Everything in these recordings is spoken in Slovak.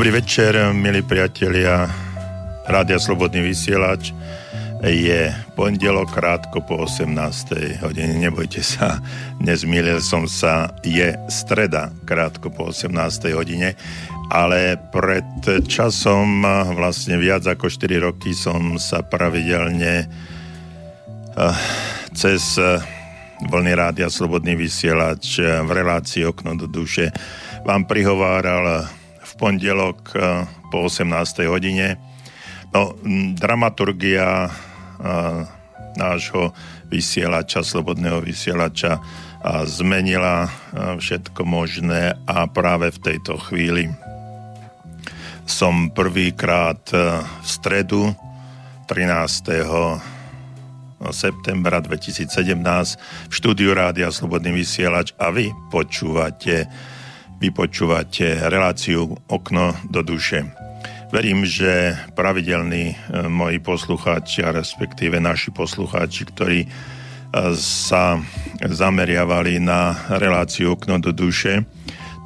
Dobrý večer, milí priatelia. Rádia Slobodný vysielač. Je pondelok krátko po 18. hodine. Nebojte sa, nezmýlil som sa. Je streda krátko po 18. hodine. Ale pred časom, vlastne viac ako 4 roky, som sa pravidelne uh, cez uh, vlny rádia Slobodný vysielač uh, v relácii Okno do duše vám prihováral pondelok eh, po 18. hodine. No, dramaturgia eh, nášho vysielača, slobodného vysielača a zmenila eh, všetko možné a práve v tejto chvíli som prvýkrát v stredu 13. septembra 2017 v štúdiu Rádia Slobodný vysielač a vy počúvate vy počúvate reláciu Okno do duše. Verím, že pravidelní e, moji poslucháči, a respektíve naši poslucháči, ktorí e, sa zameriavali na reláciu Okno do duše,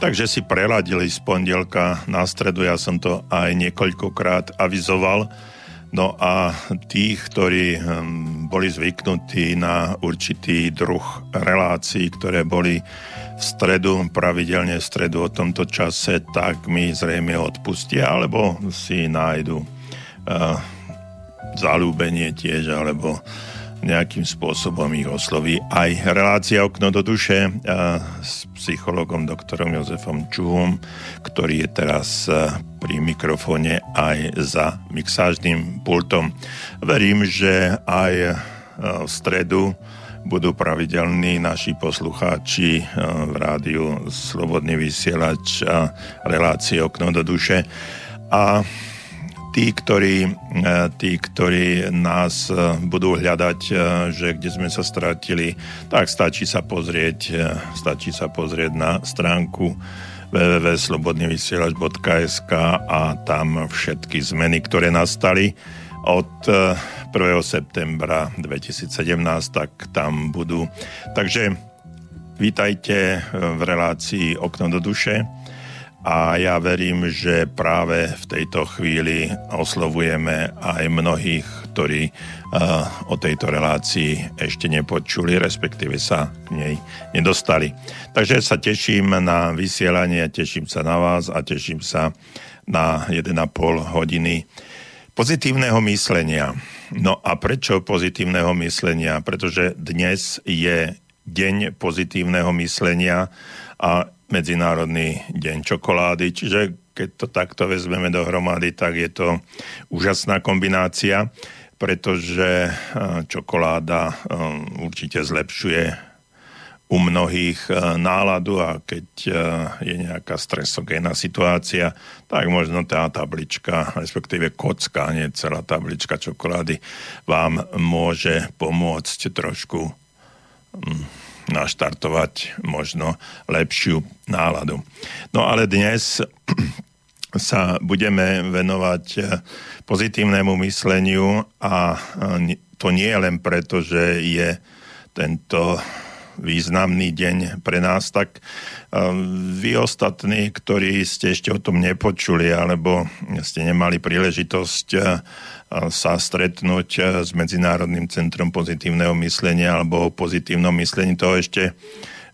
takže si preladili z pondelka na stredu, ja som to aj niekoľkokrát avizoval, No a tých, ktorí hm, boli zvyknutí na určitý druh relácií, ktoré boli v stredu, pravidelne v stredu o tomto čase, tak mi zrejme odpustia, alebo si nájdu uh, zalúbenie tiež, alebo nejakým spôsobom ich osloví aj relácia Okno do duše uh, s psychologom doktorom Jozefom Čuhom, ktorý je teraz uh, pri mikrofóne aj za mixážnym pultom. Verím, že aj v stredu budú pravidelní naši poslucháči eh, v rádiu Slobodný vysielač a relácie Okno do duše. A tí, ktorí, eh, tí, ktorí nás eh, budú hľadať, že kde sme sa stratili, tak stačí sa pozrieť, stačí sa pozrieť na stránku www.slobodnyvysielač.sk a tam všetky zmeny, ktoré nastali od 1. septembra 2017, tak tam budú. Takže vítajte v relácii Okno do duše a ja verím, že práve v tejto chvíli oslovujeme aj mnohých, ktorí uh, o tejto relácii ešte nepočuli, respektíve sa k nej nedostali. Takže sa teším na vysielanie, teším sa na vás a teším sa na 1,5 hodiny pozitívneho myslenia. No a prečo pozitívneho myslenia? Pretože dnes je deň pozitívneho myslenia a Medzinárodný deň čokolády, čiže keď to takto vezmeme dohromady, tak je to úžasná kombinácia, pretože eh, čokoláda eh, určite zlepšuje u mnohých e, náladu a keď e, je nejaká stresogénna situácia, tak možno tá tablička, respektíve kocka, nie celá tablička čokolády, vám môže pomôcť trošku mm, naštartovať možno lepšiu náladu. No ale dnes sa budeme venovať e, pozitívnemu mysleniu a to nie len preto, že je tento významný deň pre nás, tak um, vy ostatní, ktorí ste ešte o tom nepočuli alebo ste nemali príležitosť uh, sa stretnúť uh, s Medzinárodným centrom pozitívneho myslenia alebo o pozitívnom myslení, toho ešte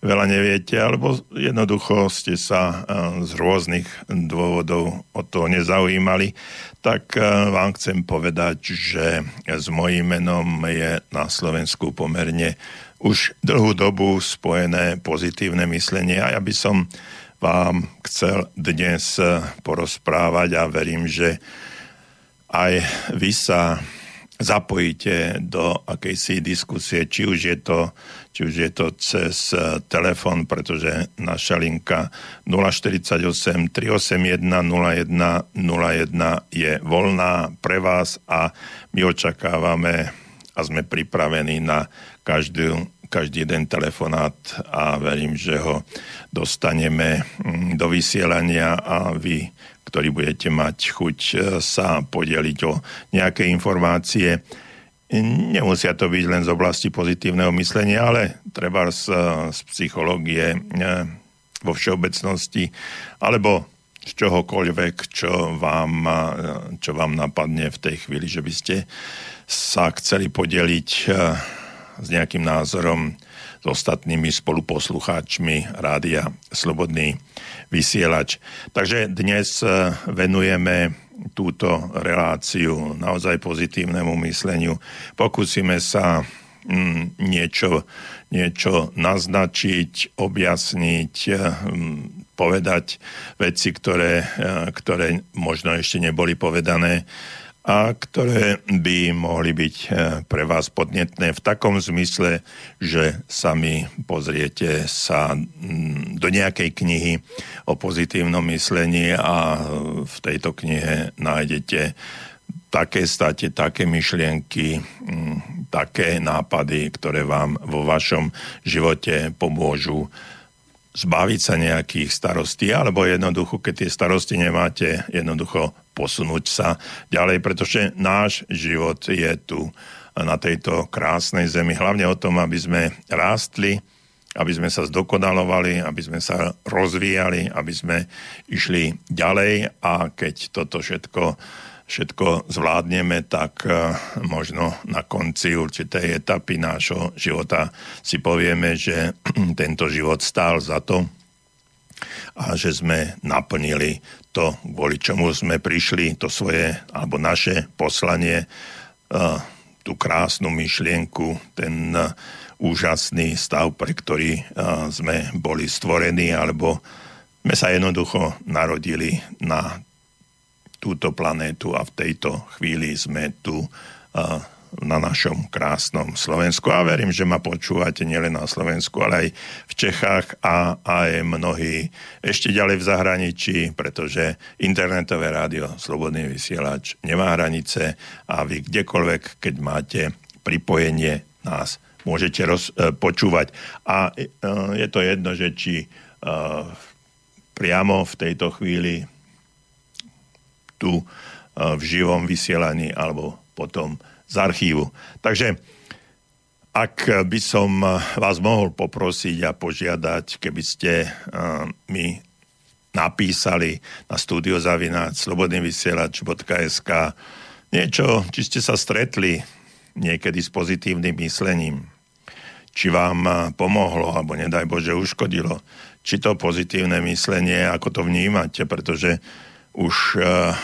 veľa neviete, alebo jednoducho ste sa z rôznych dôvodov o to nezaujímali, tak vám chcem povedať, že s mojím menom je na Slovensku pomerne už dlhú dobu spojené pozitívne myslenie. A ja by som vám chcel dnes eh, porozprávať a verím, že aj vy sa zapojíte do akejsi diskusie, či už je to, či už je to cez eh, telefon, pretože naša linka 048 381 0101 je voľná pre vás a my očakávame a sme pripravení na každý, každý jeden telefonát a verím, že ho dostaneme mm, do vysielania a vy, ktorí budete mať chuť e, sa podeliť o nejaké informácie. Nemusia to byť len z oblasti pozitívneho myslenia, ale treba z, z psychológie e, vo všeobecnosti, alebo z čohokoľvek, čo vám, čo vám napadne v tej chvíli, že by ste sa chceli podeliť s nejakým názorom s ostatnými spoluposlucháčmi rádia Slobodný vysielač. Takže dnes venujeme túto reláciu naozaj pozitívnemu mysleniu. Pokúsime sa mm, niečo, niečo naznačiť, objasniť, mm, povedať veci, ktoré, ktoré možno ešte neboli povedané a ktoré by mohli byť eh, pre vás podnetné v takom zmysle, že sami pozriete sa mm, do nejakej knihy o pozitívnom myslení a v tejto knihe nájdete také state, také myšlienky, mm, také nápady, ktoré vám vo vašom živote pomôžu zbaviť sa nejakých starostí, alebo jednoducho, keď tie starosti nemáte, jednoducho posunúť sa ďalej, pretože náš život je tu na tejto krásnej zemi. Hlavne o tom, aby sme rástli, aby sme sa zdokonalovali, aby sme sa rozvíjali, aby sme išli ďalej a keď toto všetko všetko zvládneme, tak e, možno na konci určitej etapy nášho života si povieme, že tento život stál za to, a že sme naplnili to, kvôli čomu sme prišli, to svoje alebo naše poslanie, tú krásnu myšlienku, ten úžasný stav, pre ktorý sme boli stvorení, alebo sme sa jednoducho narodili na túto planétu a v tejto chvíli sme tu na našom krásnom Slovensku. A verím, že ma počúvate nielen na Slovensku, ale aj v Čechách a aj mnohí ešte ďalej v zahraničí, pretože internetové rádio Slobodný vysielač nemá hranice a vy kdekoľvek, keď máte pripojenie nás, môžete roz, e, počúvať. A e, je to jedno, že či e, priamo v tejto chvíli tu v živom vysielaní alebo potom z archívu. Takže ak by som vás mohol poprosiť a požiadať, keby ste uh, mi napísali na studiozavináč slobodnyvysielač.sk niečo, či ste sa stretli niekedy s pozitívnym myslením, či vám pomohlo, alebo nedaj Bože uškodilo, či to pozitívne myslenie, ako to vnímate, pretože už uh,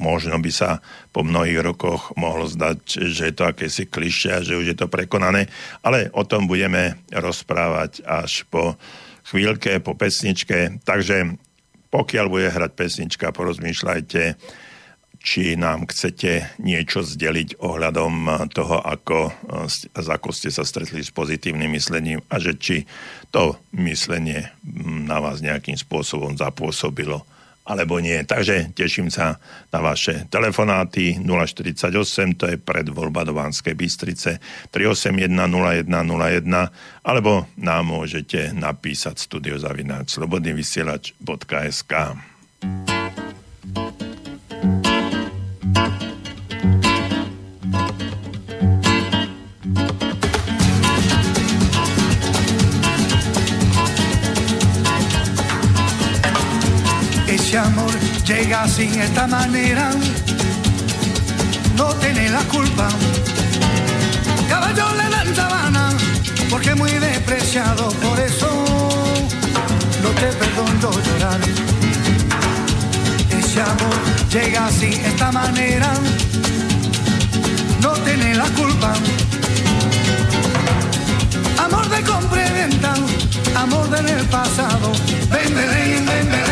možno by sa po mnohých rokoch mohlo zdať, že je to akési klišia, že už je to prekonané, ale o tom budeme rozprávať až po chvíľke, po pesničke. Takže pokiaľ bude hrať pesnička, porozmýšľajte, či nám chcete niečo zdeliť ohľadom toho, ako, ako ste sa stretli s pozitívnym myslením a že či to myslenie na vás nejakým spôsobom zapôsobilo alebo nie. Takže teším sa na vaše telefonáty. 048, to je voľba do Vánskej Bystrice. 381 0101 alebo nám môžete napísať studiozavináč slobodnyvysielač.sk amor llega sin esta manera, no tiene la culpa. Caballo le dan sabana, porque muy despreciado, por eso no te perdono llorar. Ese amor llega sin esta manera, no tiene la culpa. Amor de compra amor del pasado. Ven, ven, ven,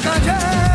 calle.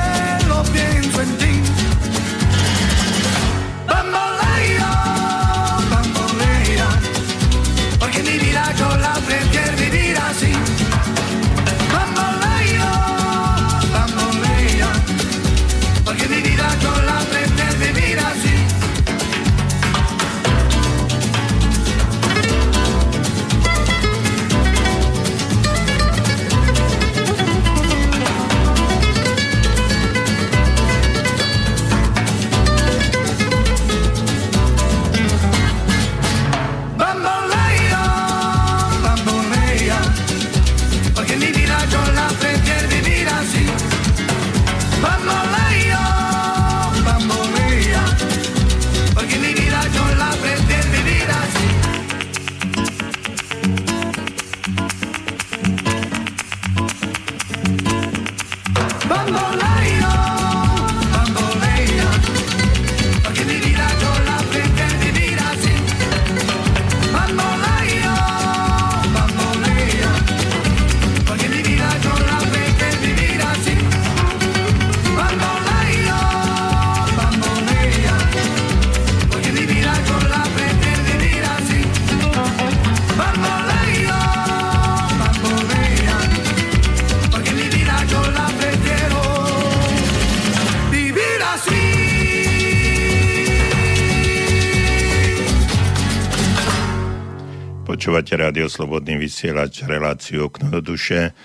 Rádio Slobodný vysielač, reláciu Okno do duše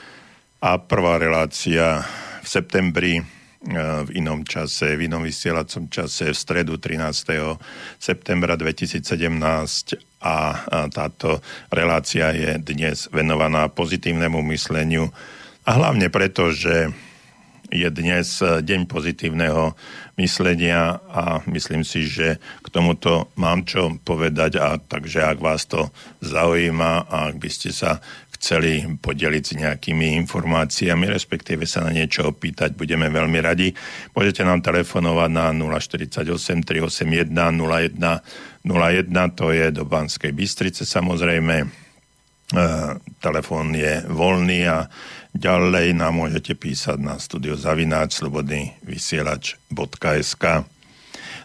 a prvá relácia v septembri e, v inom čase, v inom vysielacom čase v stredu 13. septembra 2017 a táto relácia je dnes venovaná pozitívnemu mysleniu a hlavne preto, že je dnes deň pozitívneho myslenia a myslím si, že k tomuto mám čo povedať a takže ak vás to zaujíma a ak by ste sa chceli podeliť s nejakými informáciami, respektíve sa na niečo opýtať, budeme veľmi radi. Môžete nám telefonovať na 048 381 01 01, to je do Banskej Bystrice samozrejme. E, telefón je voľný a Ďalej nám môžete písať na studio zavináč slobodný vysielač.sk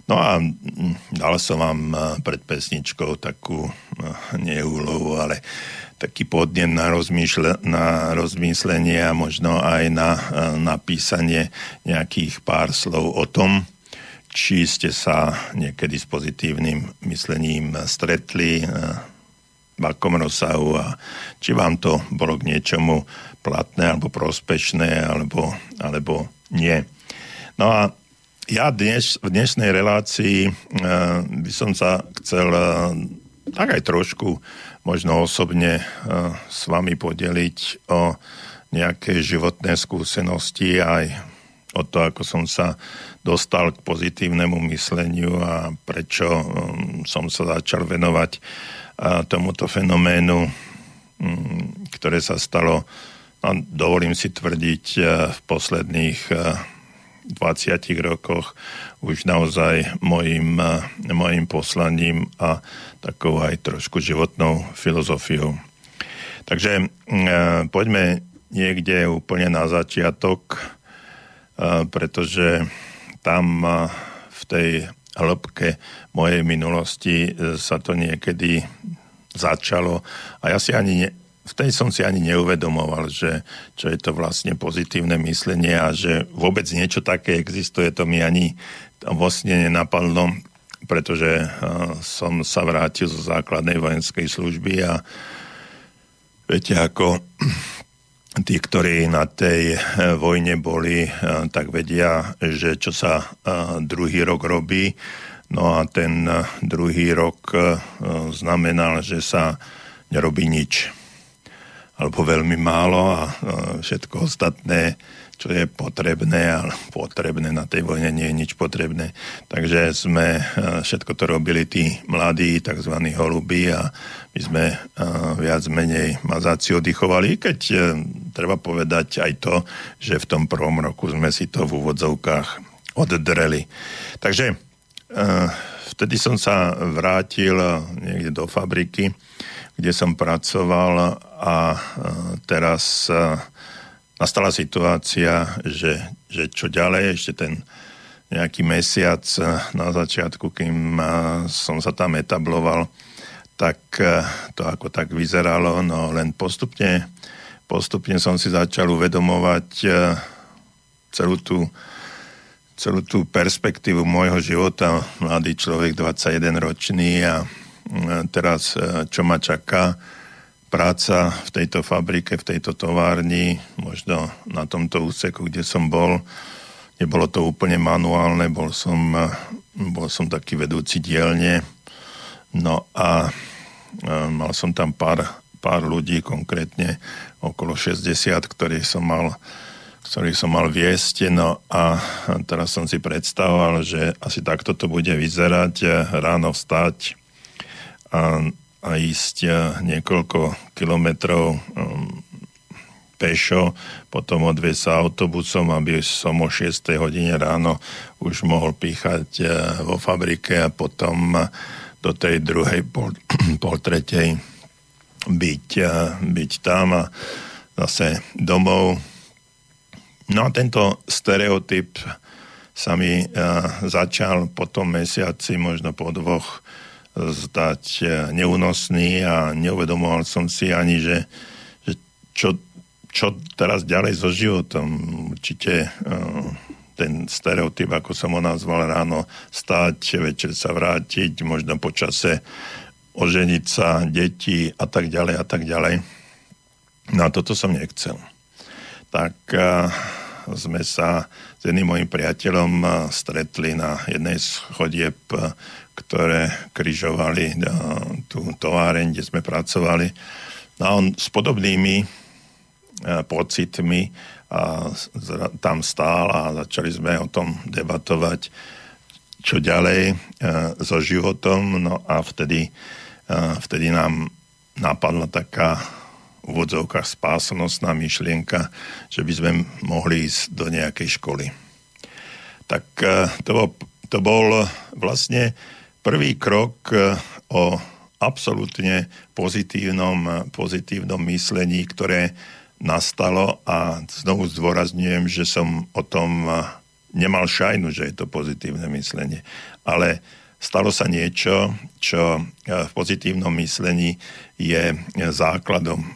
No a mm, dal som vám e, pred pesničkou takú, e, nie úlohu, ale taký podnet na, rozmýšle, na rozmýšlenie a možno aj na e, napísanie nejakých pár slov o tom, či ste sa niekedy s pozitívnym myslením stretli, v akom rozsahu a či vám to bolo k niečomu platné alebo prospešné alebo, alebo nie. No a ja dnes, v dnešnej relácii e, by som sa chcel e, tak aj trošku možno osobne e, s vami podeliť o nejaké životné skúsenosti aj o to, ako som sa dostal k pozitívnemu mysleniu a prečo som sa začal venovať tomuto fenoménu, mm, ktoré sa stalo, no, dovolím si tvrdiť, e, v posledných 20 e, rokoch už naozaj mojim, e, mojim poslaním a takou aj trošku životnou filozofiou. Takže poďme niekde úplne na začiatok, pretože tam v tej hĺbke mojej minulosti sa to niekedy začalo a ja si ani vtedy som si ani neuvedomoval, že čo je to vlastne pozitívne myslenie a že vôbec niečo také existuje, to mi ani vlastne nenapadlo, pretože uh, som sa vrátil zo základnej vojenskej služby a viete, ako tí, ktorí na tej e, vojne boli, e, tak vedia, že čo sa druhý rok robí. No a ten druhý rok znamenal, že sa nerobí nič. Alebo veľmi málo a všetko ostatné čo je potrebné, ale potrebné na tej vojne nie je nič potrebné. Takže sme eh, všetko to robili tí mladí, tzv. holuby a my sme eh, viac menej mazáci oddychovali, keď eh, treba povedať aj to, že v tom prvom roku sme si to v úvodzovkách oddreli. Takže vtedy som sa vrátil niekde do fabriky, kde som pracoval a teraz nastala situácia, že, že čo ďalej, ešte ten nejaký mesiac eh, na začiatku, kým som sa tam etabloval, tak to ako tak vyzeralo, no len postupne, postupne som si začal uvedomovať celú tú, celú tú perspektívu môjho života, mladý človek, 21 ročný a teraz čo ma čaká, práca v tejto fabrike, v tejto továrni, možno na tomto úseku, kde som bol, nebolo to úplne manuálne, bol som, bol som taký vedúci dielne, no a mal som tam pár, pár ľudí, konkrétne okolo 60, ktorých som mal ktorý som mal viesť. No a teraz som si predstavoval, že asi takto to bude vyzerať. Ráno vstať a a ísť eh, niekoľko kilometrov um, pešo, potom odviesť sa autobusom, aby som o 6 hodine ráno už mohol píchať eh, vo fabrike a potom do tej druhej pol, pol tretej byť, byť tam a zase domov. No a tento stereotyp sa mi začal po tom mesiaci, možno po dvoch, zdať e, neúnosný a neuvedomoval som si ani, že, že čo, čo teraz ďalej so životom. Určite e, ten stereotyp, ako som ho nazval ráno, stáť, večer sa vrátiť, možno počase oženiť sa, deti a tak ďalej a tak ďalej. No a toto som nechcel. Tak sme sa s jedným mojim priateľom stretli na jednej z chodieb, ktoré križovali tú továreň, kde sme pracovali. No a on s podobnými pocitmi a tam stál a začali sme o tom debatovať, čo ďalej so životom. No a vtedy, vtedy nám napadla taká úvodzovkách spásonosná myšlienka, že by sme mohli ísť do nejakej školy. Tak to bol, to bol vlastne prvý krok e, o absolútne pozitívnom, pozitívnom myslení, ktoré nastalo a znovu zdôrazňujem, že som o tom e, nemal šajnu, že je to pozitívne myslenie. Ale stalo sa niečo, čo v pozitívnom myslení je základom eh,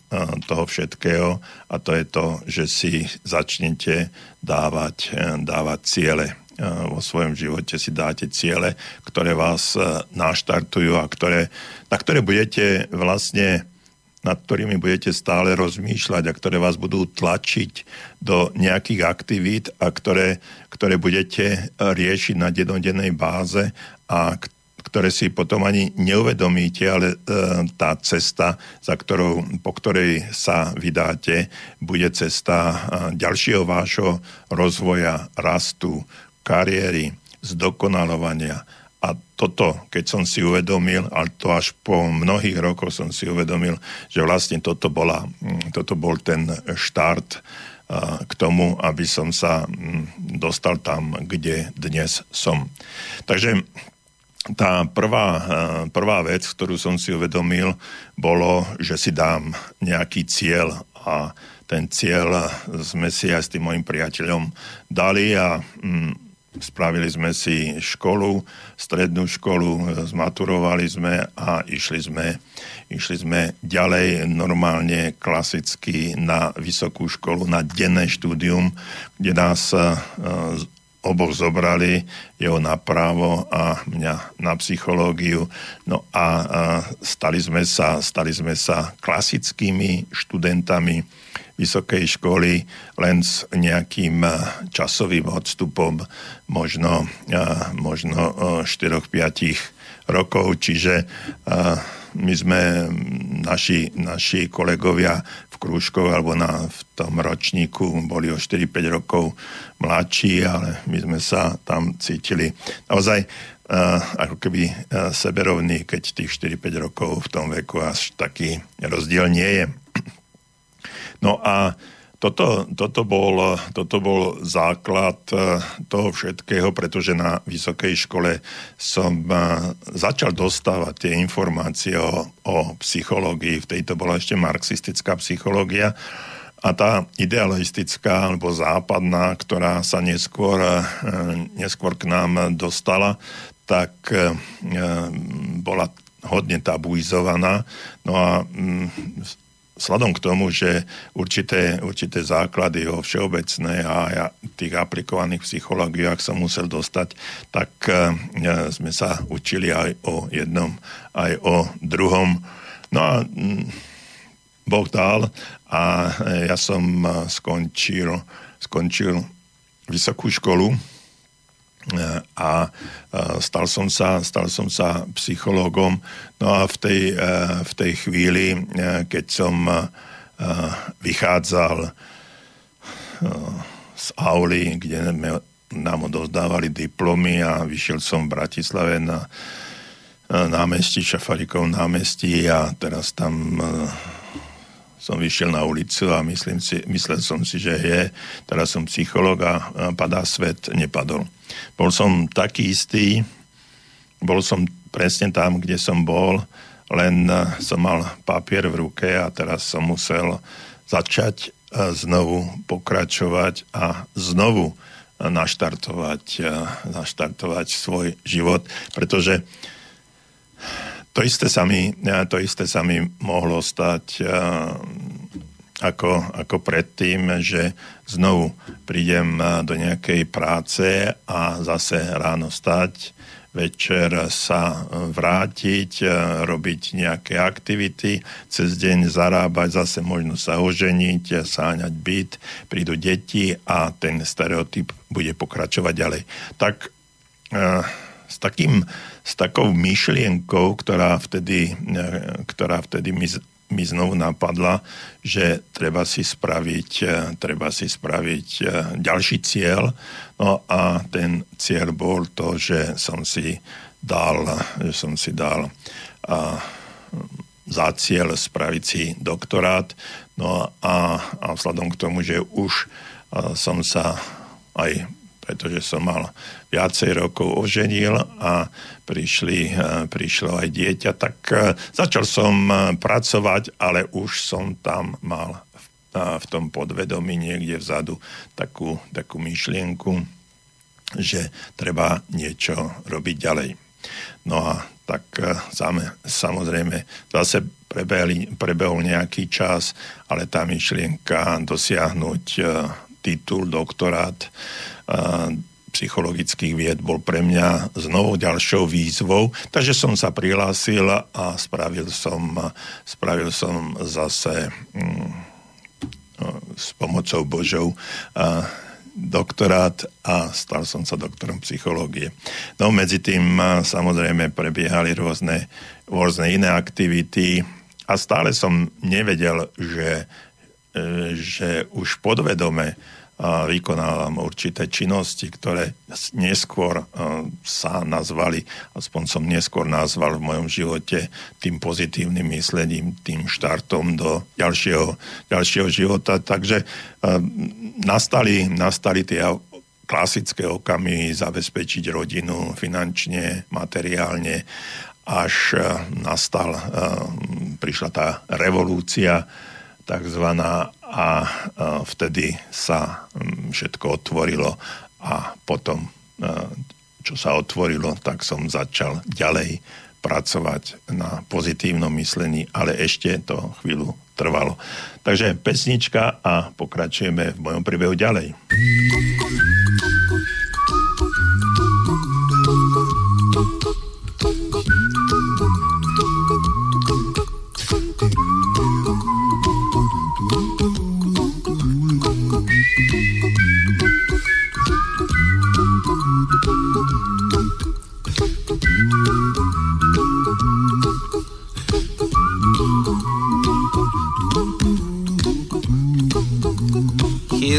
toho všetkého a to je to, že si začnete dávať, eh, dávať ciele eh, vo svojom živote si dáte ciele, ktoré vás naštartujú a ktoré, na ktoré budete vlastne nad ktorými budete stále rozmýšľať a ktoré vás budú tlačiť do nejakých aktivít a ktoré, ktoré budete riešiť na denodennej báze a ktoré si potom ani neuvedomíte, ale e, tá cesta, za ktorou, po ktorej sa vydáte, bude cesta e, ďalšieho vášho rozvoja, rastu, kariéry, zdokonalovania. A toto, keď som si uvedomil, ale to až po mnohých rokoch som si uvedomil, že vlastne toto, bola, toto bol ten štart e, k tomu, aby som sa dostal tam, kde dnes som. Takže tá prvá, eh, prvá vec, ktorú som si uvedomil, bolo, že si dám nejaký cieľ a ten cieľ sme si aj s tým mojim priateľom dali a mm, spravili sme si školu, strednú školu, zmaturovali sme a išli sme, išli sme ďalej normálne klasicky na vysokú školu, na denné štúdium, kde nás uh, oboch zobrali, jeho na právo a mňa na psychológiu. No a, a stali, sme sa, stali sme sa klasickými študentami vysokej školy len s nejakým časovým odstupom možno, možno 4-5 rokov, čiže my sme, naši, naši kolegovia krúžkov alebo na, v tom ročníku boli o 4-5 rokov mladší, ale my sme sa tam cítili naozaj uh, ako keby seberovní, keď tých 4-5 rokov v tom veku až taký rozdiel nie je. No a toto, toto, bol, toto bol základ eh, toho všetkého, pretože na vysokej škole som eh, začal dostávať tie informácie o, o psychológii. V tejto bola ešte marxistická psychológia a tá idealistická alebo západná, ktorá sa neskôr, eh, neskôr k nám dostala, tak bola hodne tabuizovaná. No a mm, Sladom k tomu, že určité, určité základy o všeobecnej a ja tých aplikovaných psychológiách som musel dostať, tak e, sme sa učili aj o jednom, aj o druhom. No a m, Boh dal a ja som skončil, skončil vysokú školu a stal som sa, stal som sa psychológom. No a v tej, v tej chvíli, keď som vychádzal z auly, kde nám odovzdávali diplomy a vyšiel som v Bratislave na námestí, Šafarikov námestí a teraz tam som vyšiel na ulicu a myslím si, myslel som si, že je, teraz som psycholog a padá svet, nepadol. Bol som taký istý, bol som presne tam, kde som bol, len som mal papier v ruke a teraz som musel začať znovu pokračovať a znovu naštartovať, naštartovať svoj život, pretože to isté sa mi, to isté sa mi mohlo stať ako, ako predtým, že znovu prídem do nejakej práce a zase ráno stať, večer sa vrátiť, robiť nejaké aktivity, cez deň zarábať, zase možno sa oženiť, sáňať byt, prídu deti a ten stereotyp bude pokračovať ďalej. Tak s, takým, s takou myšlienkou, ktorá vtedy, ktorá vtedy mi mi znovu napadla, že treba si spraviť, e, treba si spraviť e, ďalší cieľ. No a ten cieľ bol to, že som si dal, že som si dal a, za cieľ spraviť si doktorát. No a, a vzhľadom k tomu, že už som sa aj pretože som mal viacej rokov oženil a prišli, e, prišlo aj dieťa, tak e, začal som e, pracovať, ale už som tam mal v tom podvedomí niekde vzadu takú, takú myšlienku, že treba niečo robiť ďalej. No a tak samozrejme zase prebehli, prebehol nejaký čas, ale tá myšlienka dosiahnuť titul, doktorát psychologických vied bol pre mňa znovu ďalšou výzvou, takže som sa prihlásil a spravil som, spravil som zase mm, s pomocou Božou doktorát a stal som sa doktorom psychológie. No medzi tým samozrejme prebiehali rôzne, rôzne iné aktivity a stále som nevedel, že, e, že už podvedome vykonávam určité činnosti, ktoré neskôr sa nazvali, aspoň som neskôr nazval v mojom živote tým pozitívnym myslením, tým štartom do ďalšieho, ďalšieho života. Takže nastali, nastali tie klasické okamy zabezpečiť rodinu finančne, materiálne, až nastal, prišla tá revolúcia, takzvaná a vtedy sa mm, všetko otvorilo a potom, čo sa otvorilo, tak som začal ďalej pracovať na pozitívnom myslení, ale ešte to chvíľu trvalo. Takže pesnička a pokračujeme v mojom príbehu ďalej.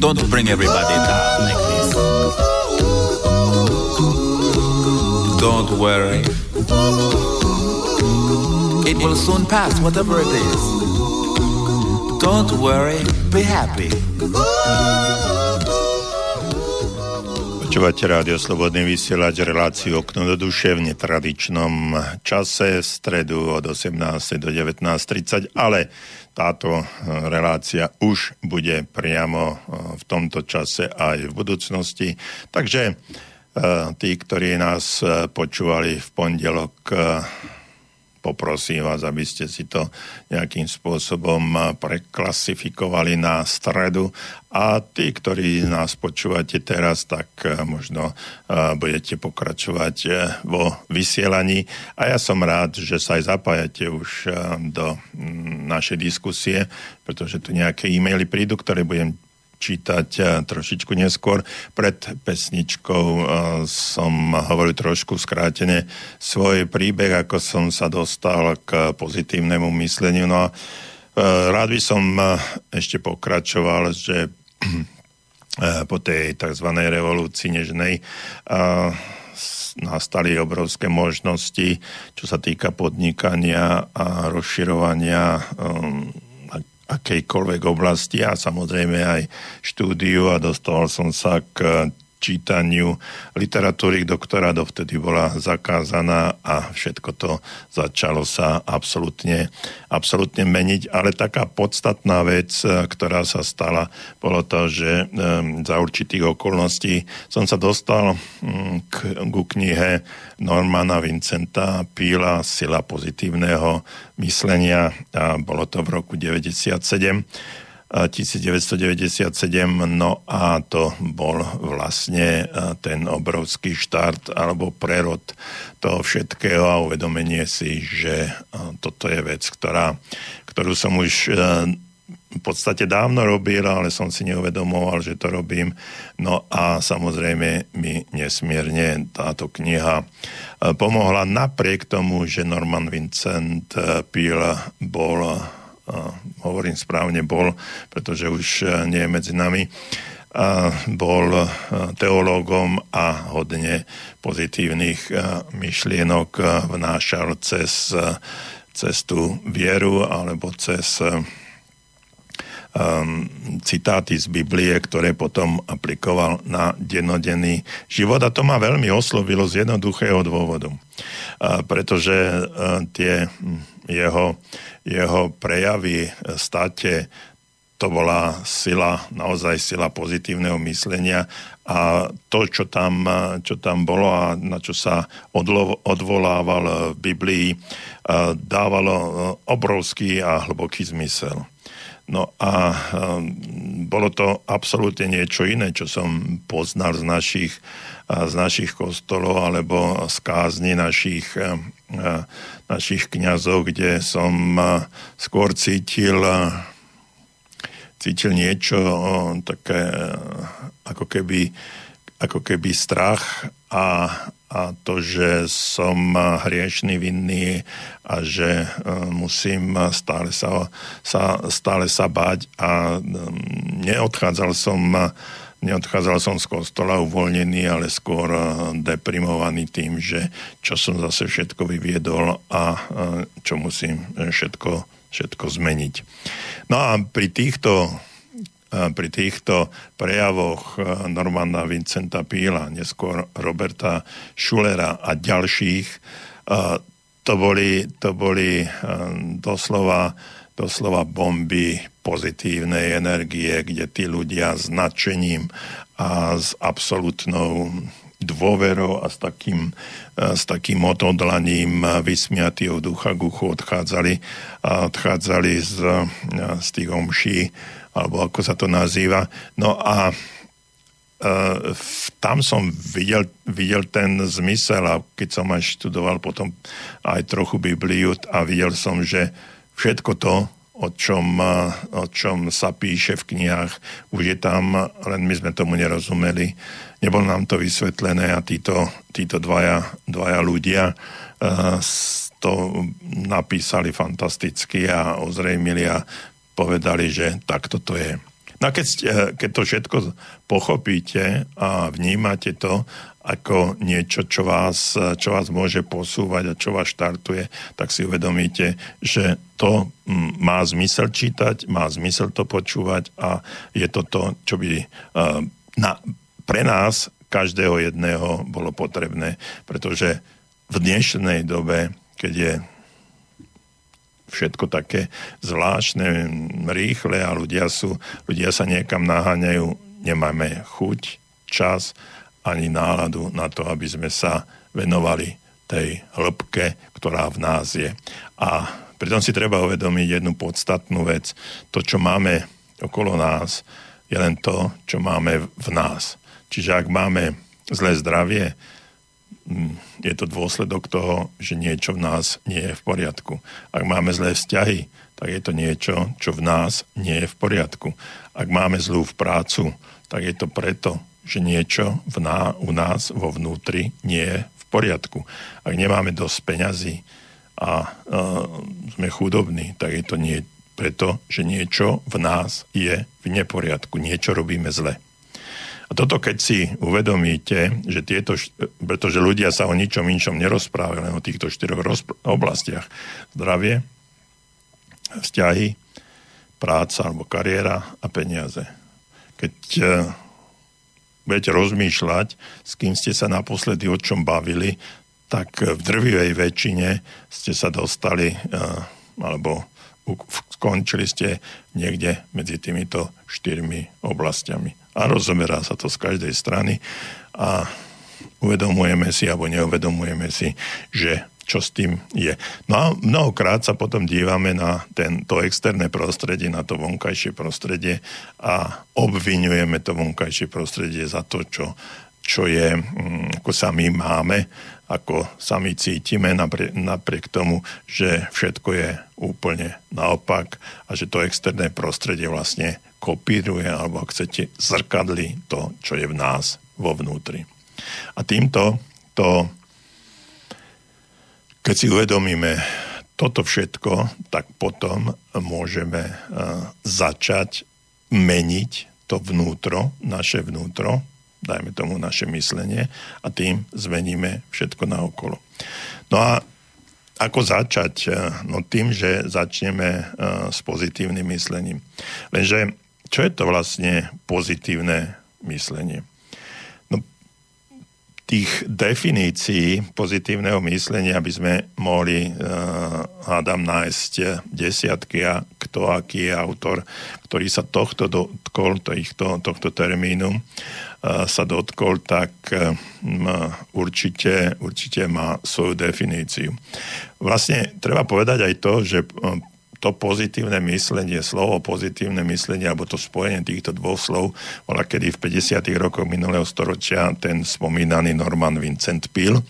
Don't bring everybody down like this. Don't worry. It will soon pass, whatever it is. Don't worry, be happy. Počúvate rádio Slobodný vysielač reláciu Okno do duše v netradičnom čase v stredu od 18. do 19.30, ale táto relácia už bude priamo v tomto čase aj v budúcnosti. Takže tí, ktorí nás počúvali v pondelok poprosím vás, aby ste si to nejakým spôsobom preklasifikovali na stredu. A tí, ktorí nás počúvate teraz, tak eh, možno eh, budete pokračovať eh, vo vysielaní. A ja som rád, že sa aj zapájate už do našej diskusie, pretože tu nejaké e-maily prídu, ktoré budem čítať eh, trošičku neskôr. Pred pesničkou eh, som hovoril trošku skrátene svoj príbeh, ako som sa dostal k pozitívnemu mysleniu. No a eh, rád by som ešte pokračoval, že po tej tzv. revolúcii nežnej nastali obrovské možnosti, čo sa týka podnikania a rozširovania akejkoľvek oblasti a samozrejme aj štúdiu a dostal som sa k čítaniu literatúry, ktorá dovtedy bola zakázaná a všetko to začalo sa absolútne, absolútne meniť. Ale taká podstatná vec, ktorá sa stala, bolo to, že za určitých okolností som sa dostal k, ku knihe Normana Vincenta Píla Sila pozitívneho myslenia a bolo to v roku 97 1997, no a to bol vlastne ten obrovský štart alebo prerod toho všetkého a uvedomenie si, že toto je vec, ktorá, ktorú som už v podstate dávno robil, ale som si neuvedomoval, že to robím. No a samozrejme mi nesmierne táto kniha pomohla napriek tomu, že Norman Vincent Peale bol hovorím správne bol, pretože už e, nie je medzi nami, bol e, teológom a hodne pozitívnych e, myšlienok vnášal cez, tú vieru alebo cez um, citáty z Biblie, ktoré potom aplikoval na dennodenný život. A to ma veľmi oslovilo z jednoduchého dôvodu. Uh, pretože uh, tie jeho, jeho prejavy state to bola sila, naozaj sila pozitívneho myslenia a to, čo tam, čo tam bolo a na čo sa odlo, odvolával v Biblii, dávalo obrovský a hlboký zmysel. No a um, bolo to absolútne niečo iné, čo som poznal z našich, z našich kostolov alebo z kázni našich, našich kňazov, kde som skôr cítil cítil niečo také ako keby, ako keby strach a, a to, že som hriešný, vinný a že e, musím stále sa, sa, stále sa báť a neodchádzal som neodchádzal som z kostola uvoľnený, ale skôr e, deprimovaný tým, že čo som zase všetko vyviedol a e, čo musím všetko, všetko zmeniť. No a pri týchto pri týchto prejavoch Normana Vincenta Píla, neskôr Roberta Schulera a ďalších, to boli, to boli doslova, doslova bomby pozitívnej energie, kde tí ľudia s nadšením a s absolútnou dôverou a s takým, e, s takým odhodlaním vysmiatí ducha k uchu odchádzali, odchádzali z, e, z tých omší, alebo ako sa to nazýva. No a Uh, tam som videl, videl ten zmysel a keď som aj študoval potom aj trochu Bibliu a videl som, že všetko to, o čom, o čom sa píše v knihách, už je tam, len my sme tomu nerozumeli. Nebolo nám to vysvetlené a títo, títo dvaja, dvaja ľudia uh, to napísali fantasticky a ozrejmili a povedali, že takto to je. No a keď, keď to všetko pochopíte a vnímate to ako niečo, čo vás, čo vás môže posúvať a čo vás štartuje, tak si uvedomíte, že to má zmysel čítať, má zmysel to počúvať a je to to, čo by eh, na, pre nás každého jedného bolo potrebné, pretože v dnešnej dobe, keď je všetko také zvláštne, rýchle a ľudia, sú, ľudia sa niekam naháňajú, nemáme chuť, čas ani náladu na to, aby sme sa venovali tej hĺbke, ktorá v nás je. A pritom si treba uvedomiť jednu podstatnú vec. To, čo máme okolo nás, je len to, čo máme v nás. Čiže ak máme zlé zdravie, je to dôsledok toho, že niečo v nás nie je v poriadku. Ak máme zlé vzťahy, tak je to niečo, čo v nás nie je v poriadku. Ak máme zlú v prácu, tak je to preto, že niečo v ná, u nás vo vnútri nie je v poriadku. Ak nemáme dosť peňazí a uh, sme chudobní, tak je to nie preto, že niečo v nás je v neporiadku, niečo robíme zle. A toto keď si uvedomíte, že tieto, pretože ľudia sa o ničom inčom nerozprávajú, len o týchto štyroch rozpr- oblastiach. Zdravie, vzťahy, práca alebo kariéra a peniaze. Keď budete rozmýšľať, s kým ste sa naposledy o čom bavili, tak v drvivej väčšine ste sa dostali eh, alebo skončili ste niekde medzi týmito štyrmi oblastiami. A rozomerá sa to z každej strany a uvedomujeme si alebo neuvedomujeme si, že čo s tým je. No a mnohokrát sa potom dívame na to externé prostredie, na to vonkajšie prostredie a obvinujeme to vonkajšie prostredie za to, čo, čo je, mm, ako sa my máme, ako sa my cítime napriek, napriek tomu, že všetko je úplne naopak a že to externé prostredie vlastne kopíruje alebo ak chcete zrkadli to, čo je v nás vo vnútri. A týmto to keď si uvedomíme toto všetko, tak potom môžeme e, začať meniť to vnútro, naše vnútro, dajme tomu naše myslenie a tým zmeníme všetko naokolo. No a ako začať? E, no tým, že začneme e, s pozitívnym myslením. Lenže čo je to vlastne pozitívne myslenie? tých definícií pozitívneho myslenia by sme mohli, uh, hádam, nájsť desiatky a kto aký je autor, ktorý sa tohto dotkol, tohto, tohto termínu uh, sa dotkol, tak uh, určite, určite má svoju definíciu. Vlastne treba povedať aj to, že to pozitívne myslenie, slovo pozitívne myslenie, alebo to spojenie týchto dvoch slov, bola kedy v 50. rokoch minulého storočia ten spomínaný Norman Vincent Peale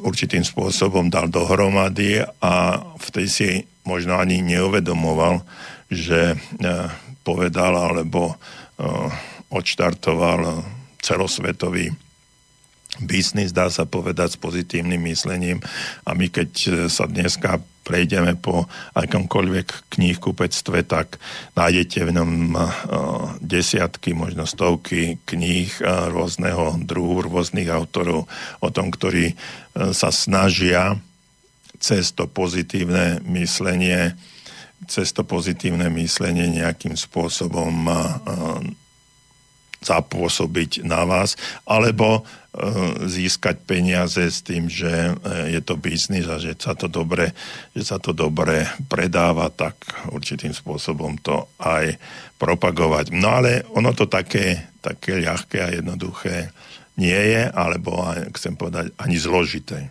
určitým spôsobom dal dohromady a vtedy si možno ani neuvedomoval, že e, povedal alebo e, odštartoval celosvetový biznis, dá sa povedať, s pozitívnym myslením. A my keď sa dneska prejdeme po akomkoľvek knihkupectve, tak nájdete v ňom desiatky, možno stovky kníh rôzneho druhu, rôznych autorov o tom, ktorí sa snažia cez to pozitívne myslenie cez to pozitívne myslenie nejakým spôsobom zapôsobiť na vás, alebo e, získať peniaze s tým, že e, je to biznis a že sa to dobre, že sa to dobre predáva, tak určitým spôsobom to aj propagovať. No ale ono to také, také ľahké a jednoduché nie je, alebo chcem povedať, ani zložité.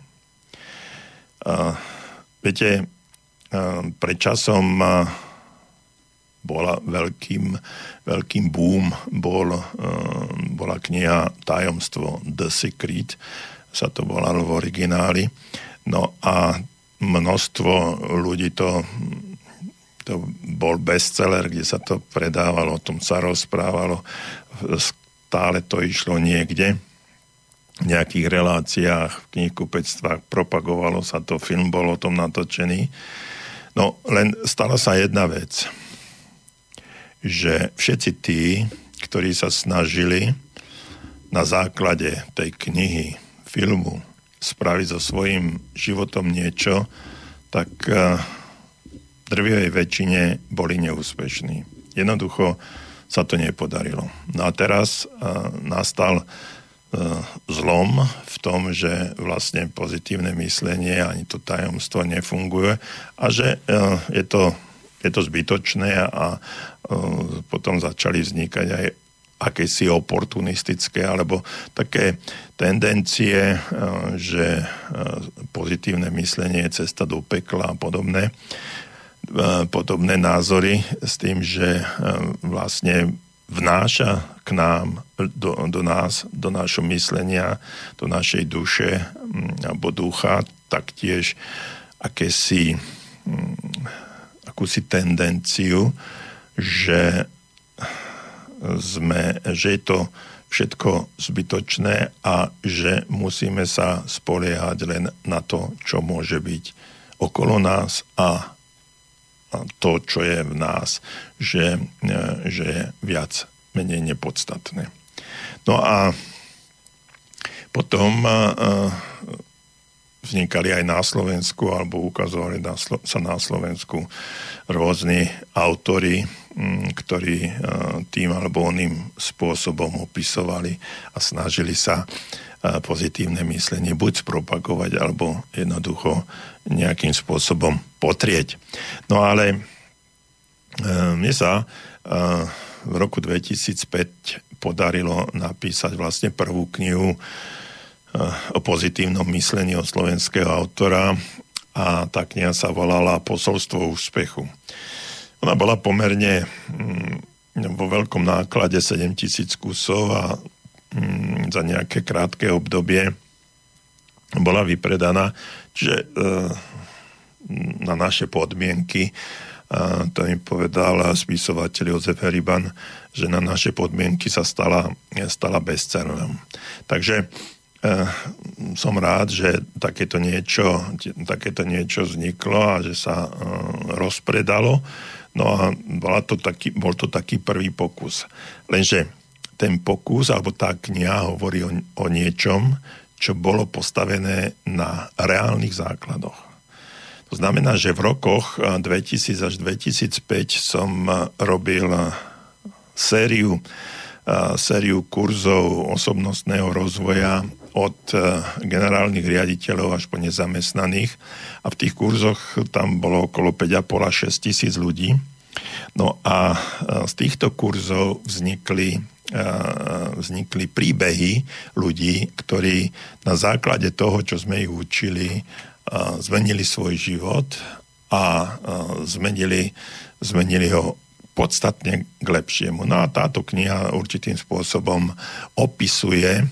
Uh, viete, uh, pred časom uh, bola veľkým, veľkým boom, bol, uh, bola kniha Tajomstvo The Secret, sa to volalo v origináli. No a množstvo ľudí to, to bol bestseller, kde sa to predávalo, o tom sa rozprávalo, stále to išlo niekde v nejakých reláciách, v knihkupectvách, propagovalo sa to, film bol o tom natočený. No len stala sa jedna vec že všetci tí, ktorí sa snažili na základe tej knihy, filmu spraviť so svojím životom niečo, tak v drvivej väčšine boli neúspešní. Jednoducho sa to nepodarilo. No a teraz nastal zlom v tom, že vlastne pozitívne myslenie ani to tajomstvo nefunguje a že je to je to zbytočné a, potom začali vznikať aj akési oportunistické alebo také tendencie, že pozitívne myslenie je cesta do pekla a podobné, podobné názory s tým, že vlastne vnáša k nám, do, do nás, do našho myslenia, do našej duše alebo ducha, taktiež akési akúsi tendenciu, že, sme, že je to všetko zbytočné a že musíme sa spoliehať len na to, čo môže byť okolo nás a to, čo je v nás, že, že je viac menej nepodstatné. No a potom vznikali aj na Slovensku alebo ukazovali na sa na Slovensku rôzni autory, mm, ktorí e, tým alebo oným spôsobom opisovali a snažili sa e, pozitívne myslenie buď spropagovať alebo jednoducho nejakým spôsobom potrieť. No ale e, mne sa v roku 2005 podarilo napísať vlastne prvú knihu o pozitívnom myslení od slovenského autora a tá kniha sa volala Posolstvo úspechu. Ona bola pomerne mm, vo veľkom náklade 7 tisíc kusov a mm, za nejaké krátke obdobie bola vypredaná, čiže e, na naše podmienky to mi povedal spisovateľ Jozef Heriban, že na naše podmienky sa stala, stala bestsellerom. Takže Eh, som rád, že takéto niečo, takéto niečo vzniklo a že sa uh, rozpredalo. No a bola to taký, bol to taký prvý pokus. Lenže ten pokus, alebo tá kniha hovorí o, o niečom, čo bolo postavené na reálnych základoch. To znamená, že v rokoch 2000 až 2005 som robil sériu, sériu kurzov osobnostného rozvoja od e, generálnych riaditeľov až po nezamestnaných a v tých kurzoch tam bolo okolo 5,5 až 6 tisíc ľudí. No a e, z týchto kurzov vznikli, e, vznikli príbehy ľudí, ktorí na základe toho, čo sme ich učili, zmenili svoj život a zmenili, zmenili ho podstatne k lepšiemu. No a táto kniha určitým spôsobom opisuje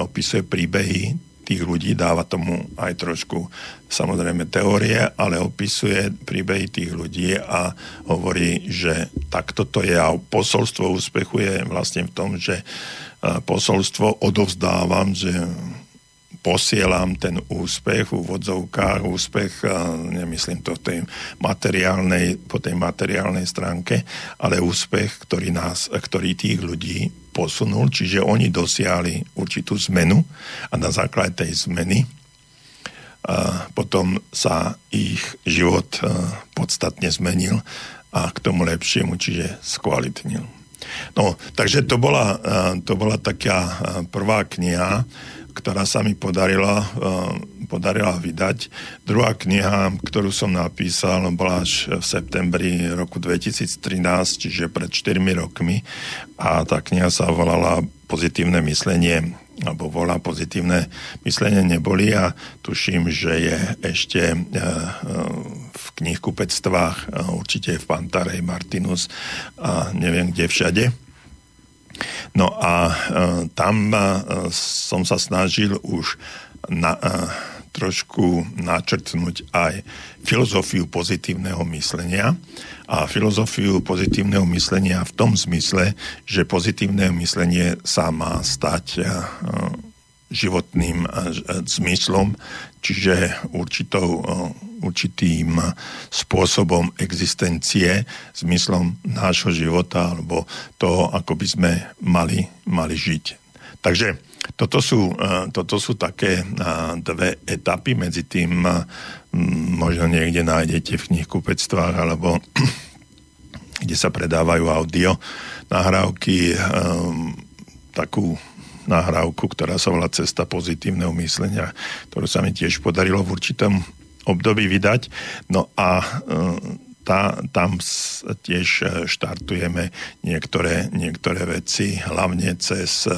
opisuje príbehy tých ľudí, dáva tomu aj trošku samozrejme teórie, ale opisuje príbehy tých ľudí a hovorí, že takto to je a posolstvo úspechu je vlastne v tom, že e, posolstvo odovzdávam, že posielam ten úspech v úvodzovkách, úspech, nemyslím to tej materiálnej, po tej materiálnej stránke, ale úspech, ktorý, nás, ktorý tých ľudí posunul, čiže oni dosiahli určitú zmenu a na základe tej zmeny potom sa ich život podstatne zmenil a k tomu lepšiemu, čiže skvalitnil. No, takže to bola, to bola taká prvá kniha, ktorá sa mi podarila, podarila vydať. Druhá kniha, ktorú som napísal, bola až v septembri roku 2013, čiže pred 4 rokmi a tá kniha sa volala Pozitívne myslenie alebo volá pozitívne myslenie neboli a tuším, že je ešte e, e, v knihkupectvách, e, určite v Pantarej, Martinus a neviem kde všade. No a tam som sa snažil už na, trošku načrtnúť aj filozofiu pozitívneho myslenia. A filozofiu pozitívneho myslenia v tom zmysle, že pozitívne myslenie sa má stať životným eh, zmyslom, čiže určitou, eh, určitým spôsobom existencie, zmyslom nášho života alebo toho, ako by sme mali, mali žiť. Takže toto sú, toto sú také dve etapy, medzi tým možno niekde nájdete v knihkupectvách alebo kde sa predávajú audio nahrávky, takú nahrávku, ktorá sa volá Cesta pozitívneho myslenia, ktorú sa mi tiež podarilo v určitom období vydať. No a tá, tam tiež e, štartujeme niektoré, niektoré veci, hlavne cez e,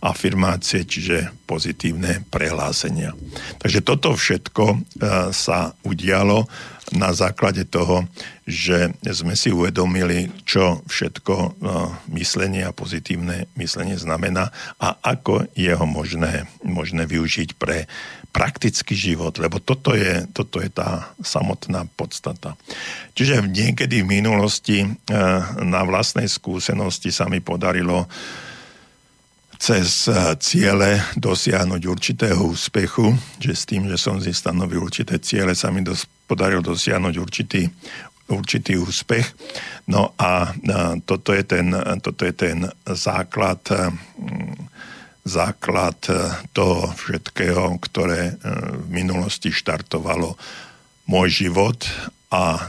afirmácie, čiže pozitívne prehlásenia. Takže toto všetko e, sa udialo na základe toho, že sme si uvedomili, čo všetko myslenie a pozitívne myslenie znamená a ako je ho možné, možné využiť pre praktický život, lebo toto je, toto je tá samotná podstata. Čiže niekedy v minulosti eh, na vlastnej skúsenosti sa mi podarilo cez eh, ciele dosiahnuť určitého úspechu, že s tým, že som si stanovil určité ciele, sa mi dos- podarilo dosiahnuť určitý, určitý úspech. No a eh, toto je ten, toto je ten základ základ e, toho všetkého, ktoré e, v minulosti štartovalo môj život a e,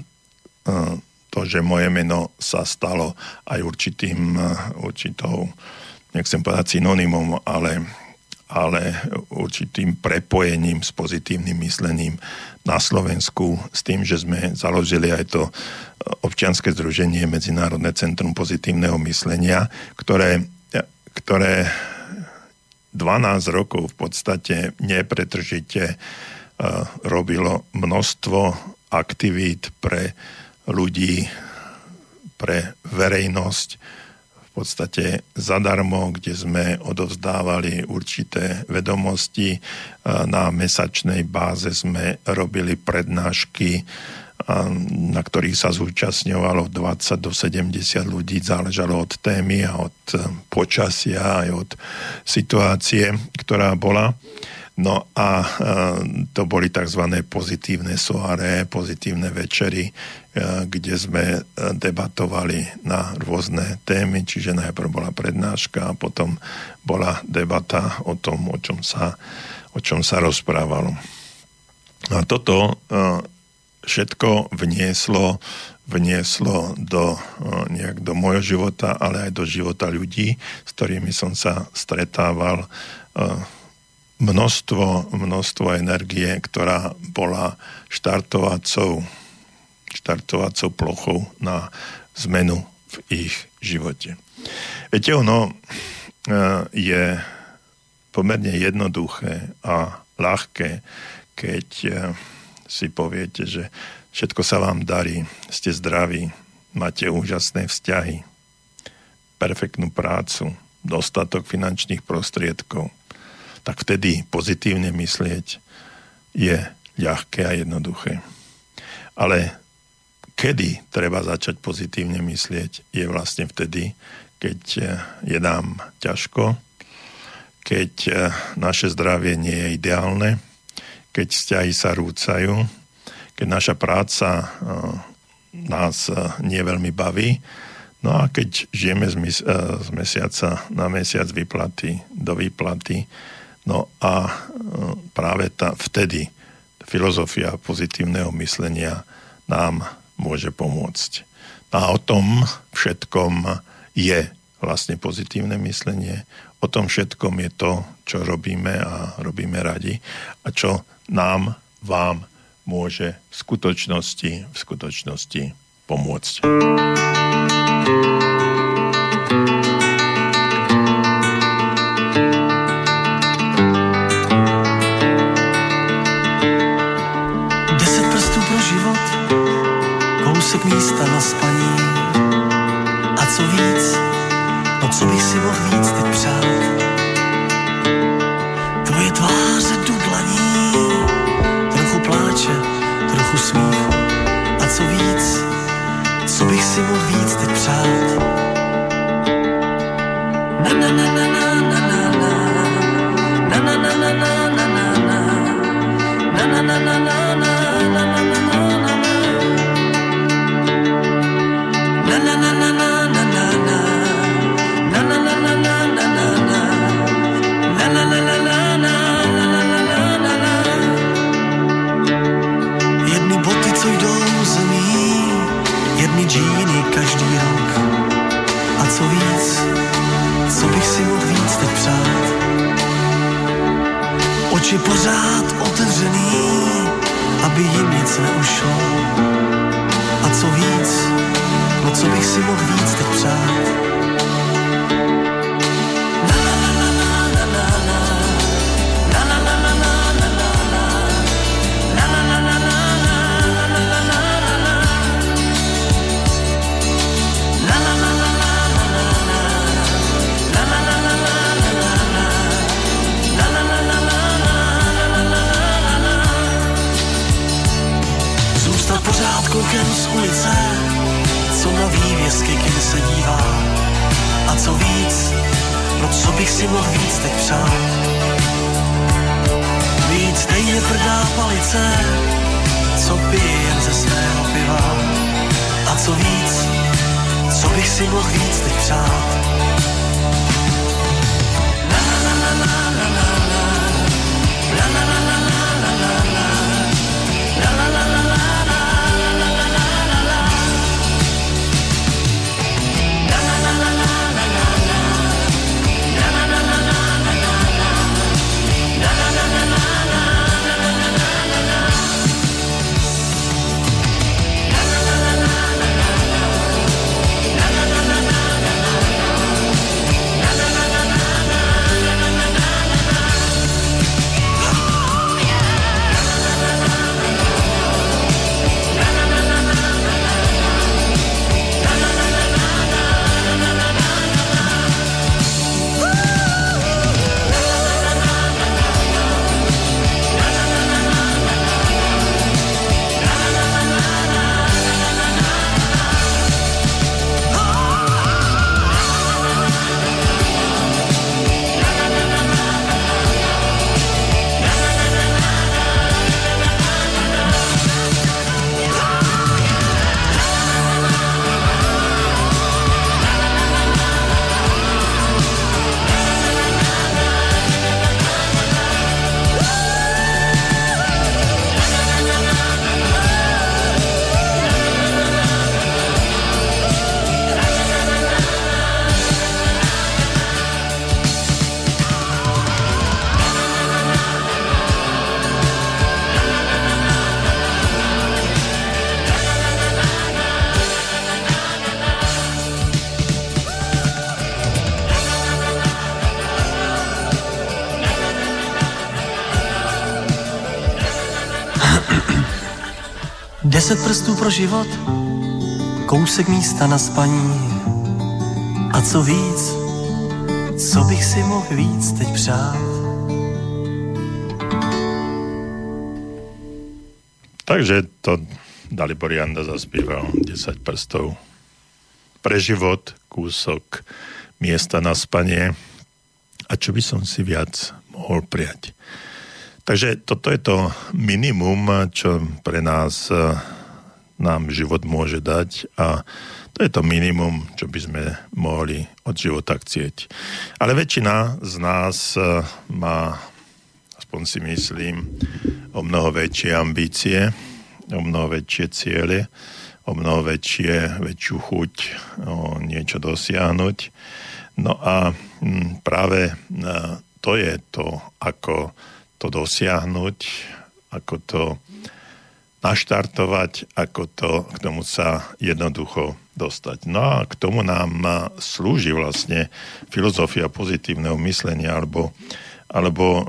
to, že moje meno sa stalo aj určitým, určitou, nechcem povedať synonymom, ale, ale určitým prepojením s pozitívnym myslením na Slovensku s tým, že sme založili aj to občianske združenie Medzinárodné centrum pozitívneho myslenia, ktoré, ktoré 12 rokov v podstate nepretržite e, robilo množstvo aktivít pre ľudí, pre verejnosť, v podstate zadarmo, kde sme odovzdávali určité vedomosti. E, na mesačnej báze sme robili prednášky na ktorých sa zúčastňovalo 20 do 70 ľudí, záležalo od témy a od e, počasia aj od situácie, ktorá bola. No a e, to boli tzv. pozitívne soare, pozitívne večery, e, kde sme debatovali na rôzne témy, čiže najprv bola prednáška a potom bola debata o tom, o čom sa, o čom sa rozprávalo. A toto všetko vnieslo, vnieslo do, nejak do môjho života, ale aj do života ľudí, s ktorými som sa stretával množstvo, množstvo energie, ktorá bola štartovacou, štartovacou plochou na zmenu v ich živote. Viete, ono je pomerne jednoduché a ľahké, keď si poviete, že všetko sa vám darí, ste zdraví, máte úžasné vzťahy, perfektnú prácu, dostatok finančných prostriedkov, tak vtedy pozitívne myslieť je ľahké a jednoduché. Ale kedy treba začať pozitívne myslieť, je vlastne vtedy, keď je nám ťažko, keď naše zdravie nie je ideálne, keď vzťahy sa rúcajú, keď naša práca eh, nás eh, nie veľmi baví, no a keď žijeme z, mes- eh, z mesiaca na mesiac vyplaty do výplaty, no a práve tá, vtedy, filozofia pozitívneho myslenia nám môže pomôcť. A o tom všetkom je vlastne pozitívne myslenie. O tom všetkom je to, čo robíme a robíme radi a čo nám, vám môže v skutočnosti, v skutočnosti pomôcť. A co víc, co bych si mohl víc teď přát. Na na na na na na na na na na na na na na na na na na na na džíny každý rok. A co víc, co bych si mohl víc teď přát? Oči pořád otevřený, aby jim nic neušlo. A co víc, no co bych si mohl víc teď přát? Ulice, co na vývězky, kdy se dívá. A co víc, no co bych si mohl víc teď přát. Víc mi prdá palice, co pije jen ze svého piva. A co víc, co bych si mohl víc teď přát. Deset prstů pro život, kousek místa na spaní. A co víc, co bych si mohl víc teď přát? Takže to Dalibor Janda zaspíval 10 prstov pre život, kúsok miesta na spanie a čo by som si viac mohol prijať. Takže toto je to minimum, čo pre nás nám život môže dať a to je to minimum, čo by sme mohli od života chcieť. Ale väčšina z nás eh, má, aspoň si myslím, o mnoho väčšie ambície, o mnoho väčšie ciele, o mnoho väčšie, väčšiu chuť o niečo dosiahnuť. No a práve to je to, ako to dosiahnuť, ako to naštartovať, ako to k tomu sa jednoducho dostať. No a k tomu nám slúži vlastne filozofia pozitívneho myslenia alebo, alebo e,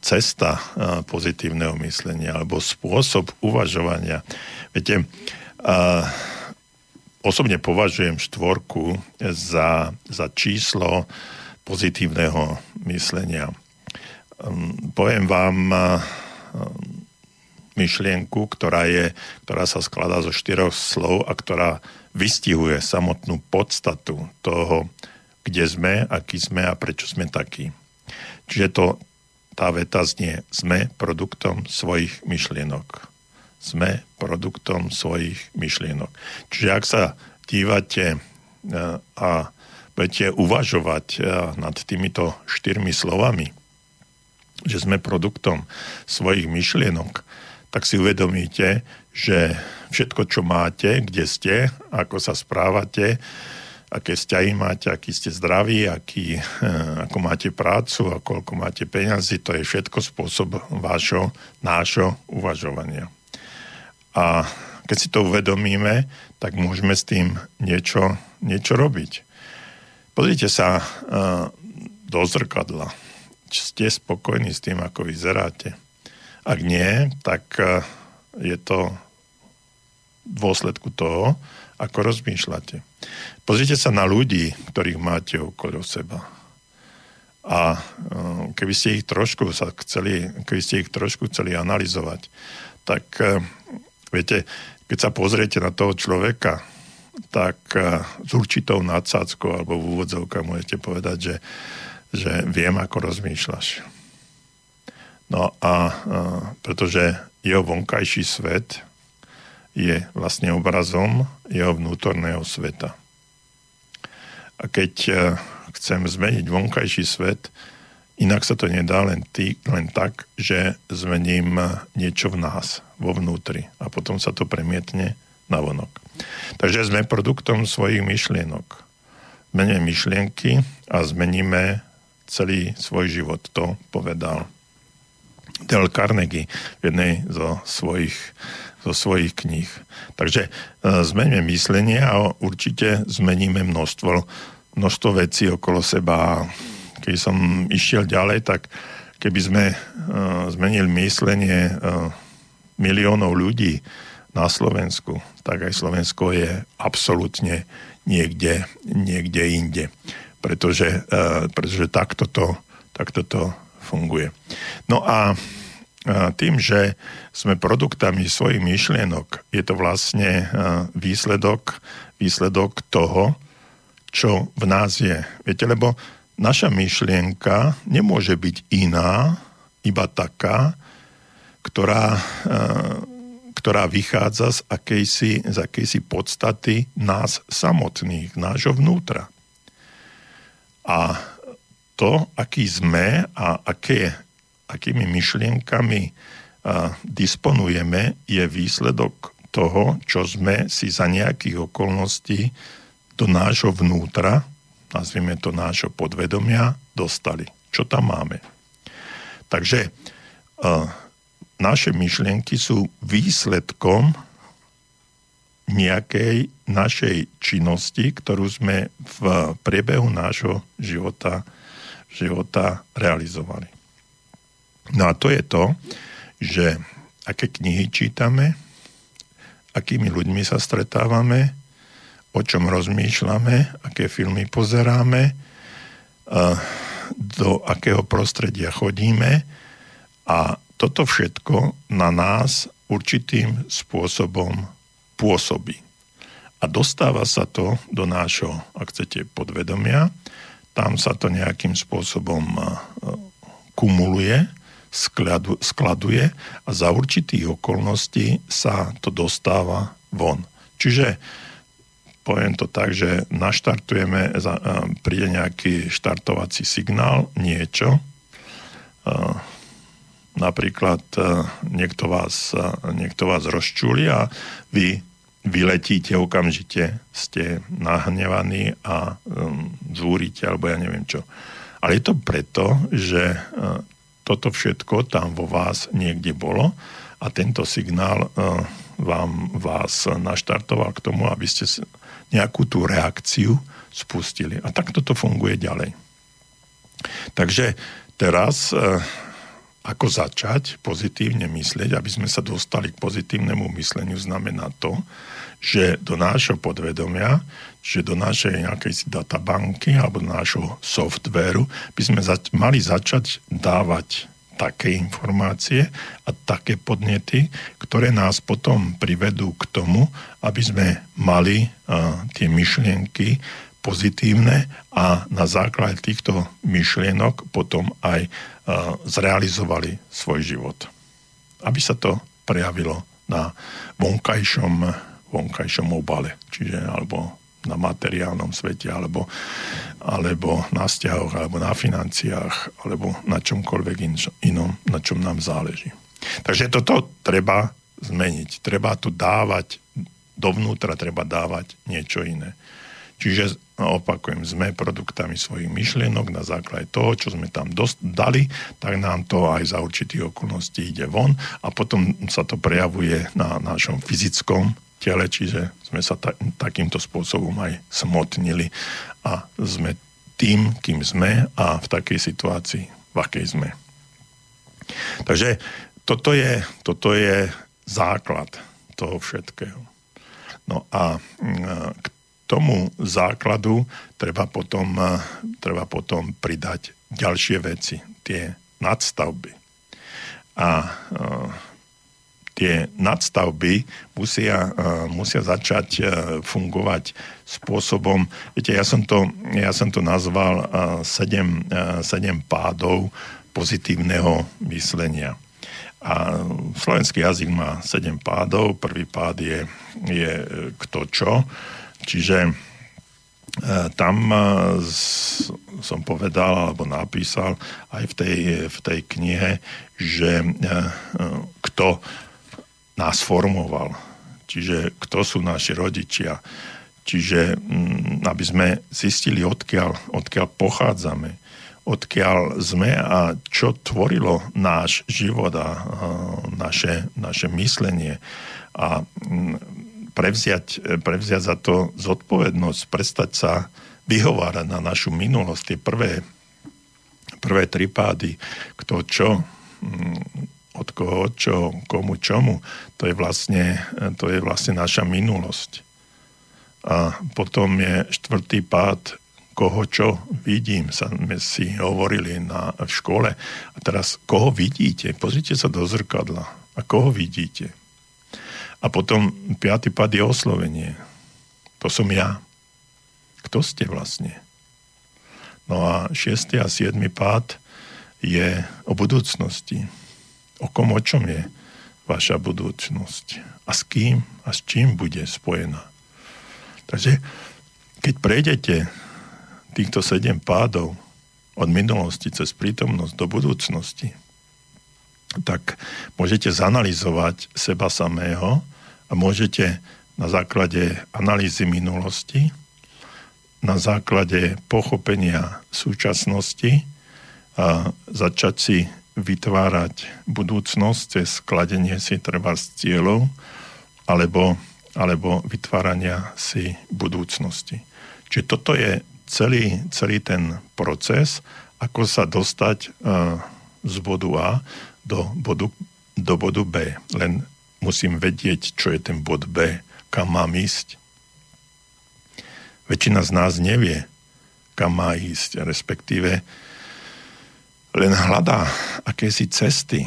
cesta e, pozitívneho myslenia alebo spôsob uvažovania. Viete, e, osobne považujem štvorku za, za číslo pozitívneho myslenia. Poviem vám myšlienku, ktorá, je, ktorá sa skladá zo štyroch slov a ktorá vystihuje samotnú podstatu toho, kde sme, aký sme a prečo sme takí. Čiže to, tá veta znie, sme produktom svojich myšlienok. Sme produktom svojich myšlienok. Čiže ak sa dívate e, a budete uvažovať e, nad týmito štyrmi slovami, že sme produktom svojich myšlienok, tak si uvedomíte, že všetko, čo máte, kde ste, ako sa správate, aké vzťahy máte, aký ste zdraví, aký, eh, ako máte prácu a koľko máte peňazí, to je všetko spôsob vášho, nášho uvažovania. A keď si to uvedomíme, tak môžeme s tým niečo, niečo robiť. Pozrite sa uh, do zrkadla. Ste spokojní s tým, ako vyzeráte ak nie, tak e, je to v dôsledku toho, ako rozmýšľate. Pozrite sa na ľudí, ktorých máte okolo seba. A e, keby ste ich trošku sa chceli, keby ste ich trošku chceli analyzovať, tak e, viete, keď sa pozriete na toho človeka, tak s určitou nadsádzkou alebo v úvodzovkách môžete povedať, že, že viem, ako rozmýšľaš No a, a pretože jeho vonkajší svet je vlastne obrazom jeho vnútorného sveta. A keď e, chcem zmeniť vonkajší svet, inak sa to nedá len, tý, len tak, že zmením niečo v nás, vo vnútri a potom sa to premietne na vonok. Takže sme produktom svojich myšlienok. Zmeníme myšlienky a zmeníme celý svoj život. To povedal Dale Carnegie v jednej zo svojich, zo svojich kníh. Takže e, zmeňme myslenie a určite zmeníme množstvo, množstvo vecí okolo seba. Keď som išiel ďalej, tak keby sme e, zmenili myslenie e, miliónov ľudí na Slovensku, tak aj Slovensko je absolútne niekde, niekde inde. Pretože, pretože takto, to, takto to funguje. No a tým, že sme produktami svojich myšlienok, je to vlastne výsledok, výsledok toho, čo v nás je. Viete, lebo naša myšlienka nemôže byť iná, iba taká, ktorá, ktorá vychádza z akejsi, z akejsi podstaty nás samotných, nášho vnútra. A to, aký sme a aké, akými myšlienkami a, disponujeme, je výsledok toho, čo sme si za nejakých okolností do nášho vnútra, nazvime to nášho podvedomia, dostali. Čo tam máme? Takže a, naše myšlienky sú výsledkom nejakej našej činnosti, ktorú sme v priebehu nášho života života realizovali. No a to je to, že aké knihy čítame, akými ľuďmi sa stretávame, o čom rozmýšľame, aké filmy pozeráme, do akého prostredia chodíme a toto všetko na nás určitým spôsobom pôsobí. A dostáva sa to do nášho, ak chcete, podvedomia tam sa to nejakým spôsobom kumuluje, skladuje a za určitých okolností sa to dostáva von. Čiže poviem to tak, že naštartujeme, príde nejaký štartovací signál, niečo, napríklad niekto vás, niekto vás rozčúli a vy vyletíte okamžite, ste nahnevaní a um, zúrite, alebo ja neviem čo. Ale je to preto, že uh, toto všetko tam vo vás niekde bolo a tento signál uh, vám vás naštartoval k tomu, aby ste nejakú tú reakciu spustili. A takto to funguje ďalej. Takže teraz uh, ako začať pozitívne myslieť, aby sme sa dostali k pozitívnemu mysleniu, znamená to, že do nášho podvedomia, že do našej nejakej databanky alebo do nášho softvéru by sme zač- mali začať dávať také informácie a také podnety, ktoré nás potom privedú k tomu, aby sme mali uh, tie myšlienky pozitívne a na základe týchto myšlienok potom aj zrealizovali svoj život. Aby sa to prejavilo na vonkajšom, vonkajšom obale, čiže alebo na materiálnom svete, alebo, alebo na vzťahoch, alebo na financiách, alebo na čomkoľvek inom, na čom nám záleží. Takže toto treba zmeniť. Treba tu dávať, dovnútra treba dávať niečo iné. Čiže opakujem, sme produktami svojich myšlienok na základe toho, čo sme tam dost, dali, tak nám to aj za určitých okolností ide von a potom sa to prejavuje na našom fyzickom tele, čiže sme sa ta, takýmto spôsobom aj smotnili a sme tým, kým sme a v takej situácii, v akej sme. Takže toto je, toto je základ toho všetkého. No a k tomu základu treba potom, treba potom pridať ďalšie veci, tie nadstavby. A uh, tie nadstavby musia, uh, musia začať uh, fungovať spôsobom, viete, ja som to, ja som to nazval uh, sedem, uh, sedem pádov pozitívneho myslenia. A slovenský jazyk má sedem pádov. Prvý pád je, je kto čo. Čiže e, tam e, som povedal alebo napísal aj v tej, v tej knihe, že e, kto nás formoval, čiže kto sú naši rodičia, čiže mm, aby sme zistili, odkiaľ, odkiaľ pochádzame, odkiaľ sme a čo tvorilo náš život a naše, naše myslenie. A mm, prevziať, prevziať za to zodpovednosť, prestať sa vyhovárať na našu minulosť, tie prvé, prvé tri pády, kto čo, mm, od koho čo, komu čomu, to je vlastne, to je vlastne naša minulosť. A potom je štvrtý pád, koho čo vidím, sa sme si hovorili na, v škole. A teraz, koho vidíte? Pozrite sa do zrkadla. A koho vidíte? A potom piatý pad je oslovenie. To som ja. Kto ste vlastne? No a šiestý a siedmy pád je o budúcnosti. O kom, o čom je vaša budúcnosť? A s kým a s čím bude spojená? Takže keď prejdete týchto sedem pádov od minulosti cez prítomnosť do budúcnosti, tak môžete zanalizovať seba samého a môžete na základe analýzy minulosti, na základe pochopenia súčasnosti a začať si vytvárať budúcnosť cez skladenie si treba z cieľov alebo, alebo vytvárania si budúcnosti. Čiže toto je celý, celý ten proces, ako sa dostať uh, z bodu A do bodu, do bodu B. Len musím vedieť, čo je ten bod B, kam mám ísť. Väčšina z nás nevie, kam má ísť, respektíve len hľadá akési cesty,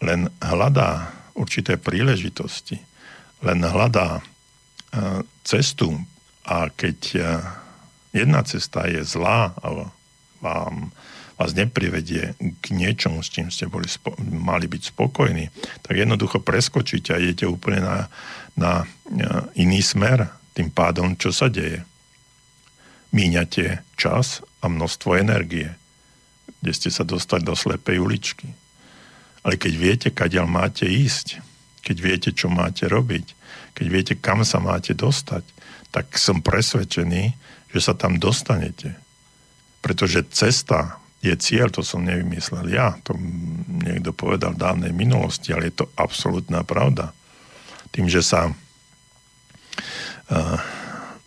len hľadá určité príležitosti, len hľadá cestu a keď jedna cesta je zlá a vám vás neprivedie k niečomu, s čím ste boli spo- mali byť spokojní, tak jednoducho preskočíte a idete úplne na, na iný smer. Tým pádom, čo sa deje? Míňate čas a množstvo energie, kde ste sa dostali do slepej uličky. Ale keď viete, kadiaľ máte ísť, keď viete, čo máte robiť, keď viete, kam sa máte dostať, tak som presvedčený, že sa tam dostanete. Pretože cesta je cieľ, to som nevymyslel ja, to niekto povedal v dávnej minulosti, ale je to absolútna pravda. Tým, že sa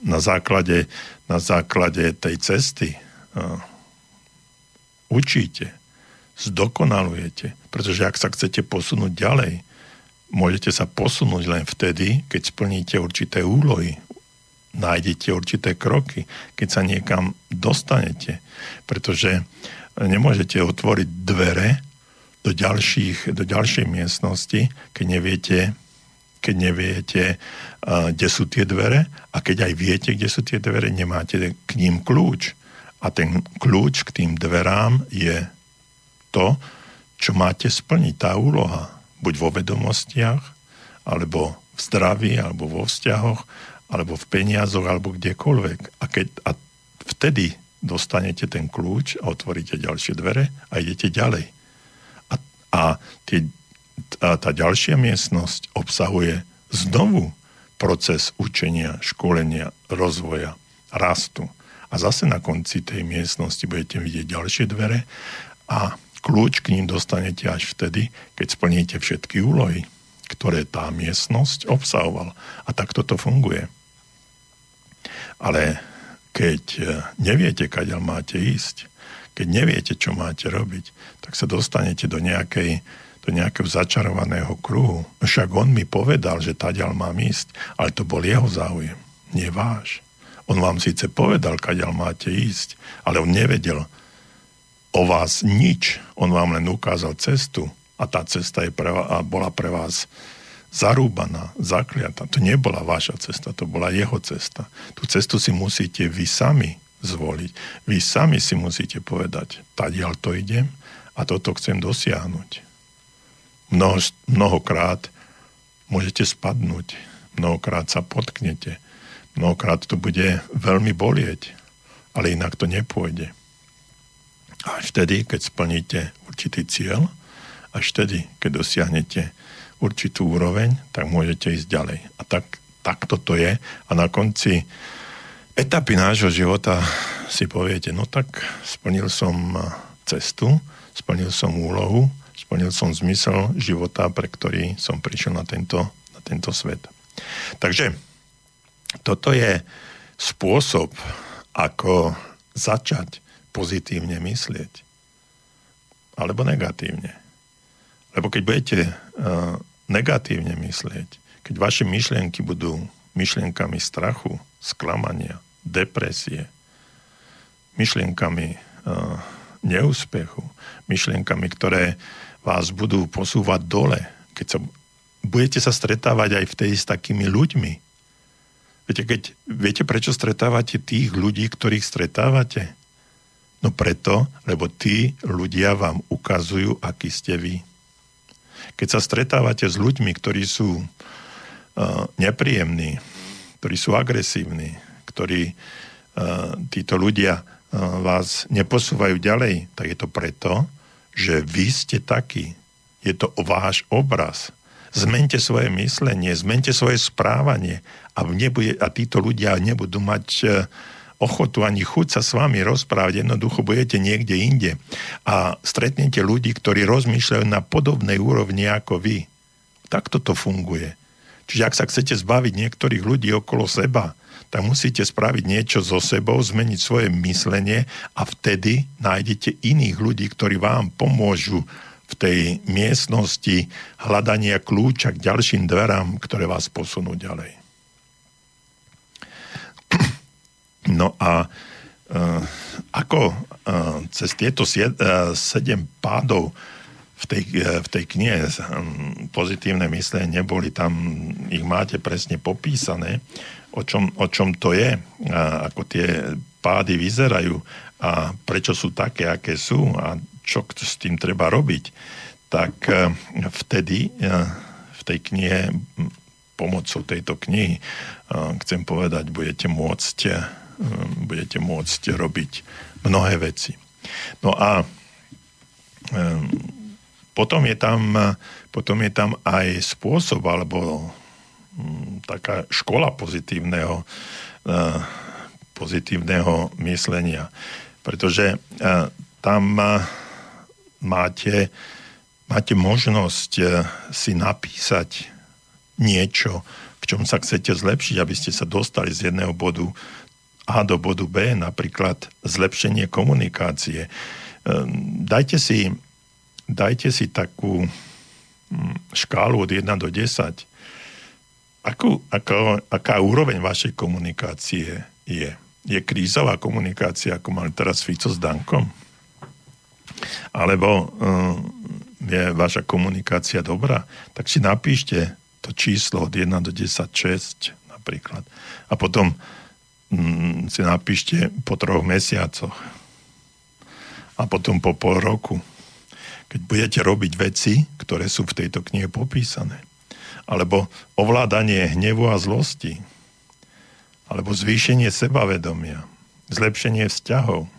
na základe, na základe tej cesty učíte, zdokonalujete, pretože ak sa chcete posunúť ďalej, môžete sa posunúť len vtedy, keď splníte určité úlohy, nájdete určité kroky, keď sa niekam dostanete. Pretože nemôžete otvoriť dvere do, ďalších, do ďalšej miestnosti, keď neviete, keď neviete, kde sú tie dvere a keď aj viete, kde sú tie dvere, nemáte k ním kľúč. A ten kľúč k tým dverám je to, čo máte splniť, tá úloha. Buď vo vedomostiach, alebo v zdraví, alebo vo vzťahoch, alebo v peniazoch, alebo kdekoľvek. A, keď, a vtedy dostanete ten kľúč a otvoríte ďalšie dvere a idete ďalej. A, a, tie, a tá ďalšia miestnosť obsahuje znovu proces učenia, školenia, rozvoja, rastu. A zase na konci tej miestnosti budete vidieť ďalšie dvere a kľúč k ním dostanete až vtedy, keď splníte všetky úlohy, ktoré tá miestnosť obsahovala. A takto to funguje. Ale keď e, neviete, kadeľ máte ísť, keď neviete, čo máte robiť, tak sa dostanete do, nejakej, do nejakého začarovaného kruhu. Však on mi povedal, že taďal mám ísť, ale to bol jeho záujem, nie váš. On vám síce povedal, kadeľ máte ísť, ale on nevedel o vás nič. On vám len ukázal cestu a tá cesta je pre, a bola pre vás zarúbaná, zakliata. To nebola vaša cesta, to bola jeho cesta. Tú cestu si musíte vy sami zvoliť. Vy sami si musíte povedať, tadiaľ to idem a toto chcem dosiahnuť. Mnoho, mnohokrát môžete spadnúť, mnohokrát sa potknete, mnohokrát to bude veľmi bolieť, ale inak to nepôjde. Až vtedy, keď splníte určitý cieľ, až vtedy, keď dosiahnete určitú úroveň, tak môžete ísť ďalej. A tak, tak toto je. A na konci etapy nášho života si poviete, no tak splnil som cestu, splnil som úlohu, splnil som zmysel života, pre ktorý som prišiel na tento, na tento svet. Takže toto je spôsob, ako začať pozitívne myslieť. Alebo negatívne. Lebo keď budete uh, negatívne myslieť, keď vaše myšlienky budú myšlienkami strachu, sklamania, depresie, myšlienkami uh, neúspechu, myšlienkami, ktoré vás budú posúvať dole, keď sa, budete sa stretávať aj v tej s takými ľuďmi. Viete, keď, viete, prečo stretávate tých ľudí, ktorých stretávate? No preto, lebo tí ľudia vám ukazujú, aký ste vy. Keď sa stretávate s ľuďmi, ktorí sú uh, nepríjemní, ktorí sú agresívni, ktorí uh, títo ľudia uh, vás neposúvajú ďalej, tak je to preto, že vy ste takí. Je to váš obraz. Zmente svoje myslenie, zmente svoje správanie a, nebude, a títo ľudia nebudú mať uh, ochotu ani chuť sa s vami rozprávať, jednoducho budete niekde inde a stretnete ľudí, ktorí rozmýšľajú na podobnej úrovni ako vy. Takto to funguje. Čiže ak sa chcete zbaviť niektorých ľudí okolo seba, tak musíte spraviť niečo so sebou, zmeniť svoje myslenie a vtedy nájdete iných ľudí, ktorí vám pomôžu v tej miestnosti hľadania kľúča k ďalším dverám, ktoré vás posunú ďalej. No a uh, ako uh, cez tieto sied, uh, sedem pádov v tej, v tej knihe pozitívne myslenie neboli, tam ich máte presne popísané, o čom, o čom to je, ako tie pády vyzerajú a prečo sú také, aké sú a čo s tým treba robiť, tak uh, vtedy uh, v tej knihe pomocou tejto knihy, chcem povedať, budete môcť budete môcť robiť mnohé veci. No a potom je tam, potom je tam aj spôsob alebo hm, taká škola pozitívneho, pozitívneho myslenia. Pretože tam máte, máte možnosť uh, si napísať niečo, v čom sa chcete zlepšiť, aby ste sa dostali z jedného bodu A do bodu B, napríklad zlepšenie komunikácie. Ehm, dajte si, dajte si takú hm, škálu od 1 do 10. Akú, aká, aká úroveň vašej komunikácie je? Je krízová komunikácia, ako mali teraz Fico s Dankom? Alebo um, je vaša komunikácia dobrá? Tak si napíšte to číslo od 1 do 10, 6 napríklad. A potom um, si napíšte po troch mesiacoch a potom po pol roku, keď budete robiť veci, ktoré sú v tejto knihe popísané. Alebo ovládanie hnevu a zlosti. Alebo zvýšenie sebavedomia. Zlepšenie vzťahov.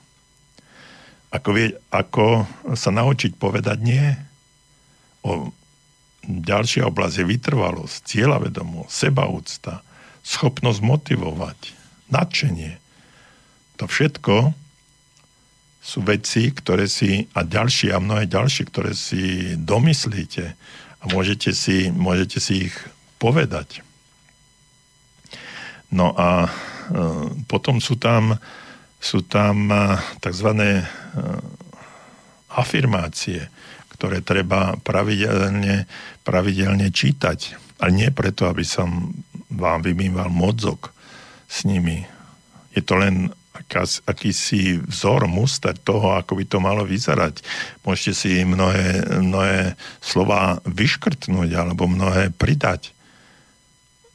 Ako, vie, ako sa naučiť povedať nie. O, ďalšia oblasť je vytrvalosť, cieľavedomosť, sebaúcta, schopnosť motivovať, nadšenie. To všetko sú veci, ktoré si, a ďalšie a mnohé ďalšie, ktoré si domyslíte a môžete si, môžete si ich povedať. No a e, potom sú tam, sú tam e, tzv. E, afirmácie, ktoré treba pravidelne, pravidelne čítať. Ale nie preto, aby som vám vymýval mozog s nimi. Je to len akás, akýsi vzor, muster toho, ako by to malo vyzerať. Môžete si mnohé, mnohé slova vyškrtnúť alebo mnohé pridať.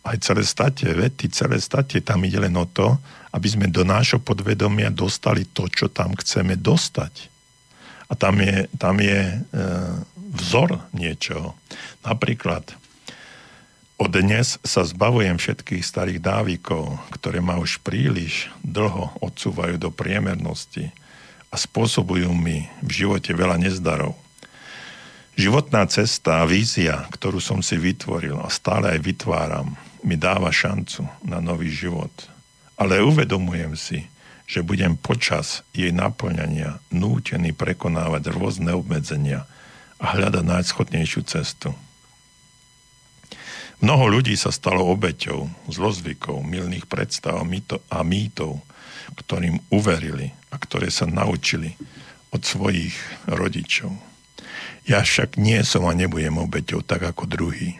Aj celé state, vety, celé state, tam ide len o to, aby sme do nášho podvedomia dostali to, čo tam chceme dostať. A tam je, tam je e, vzor niečoho. Napríklad, od dnes sa zbavujem všetkých starých dávykov, ktoré ma už príliš dlho odsúvajú do priemernosti a spôsobujú mi v živote veľa nezdarov. Životná cesta a vízia, ktorú som si vytvoril a stále aj vytváram, mi dáva šancu na nový život. Ale uvedomujem si, že budem počas jej naplňania nútený prekonávať rôzne obmedzenia a hľadať najschodnejšiu cestu. Mnoho ľudí sa stalo obeťou zlozvykov, milných predstav a mýtov, ktorým uverili a ktoré sa naučili od svojich rodičov. Ja však nie som a nebudem obeťou tak ako druhý.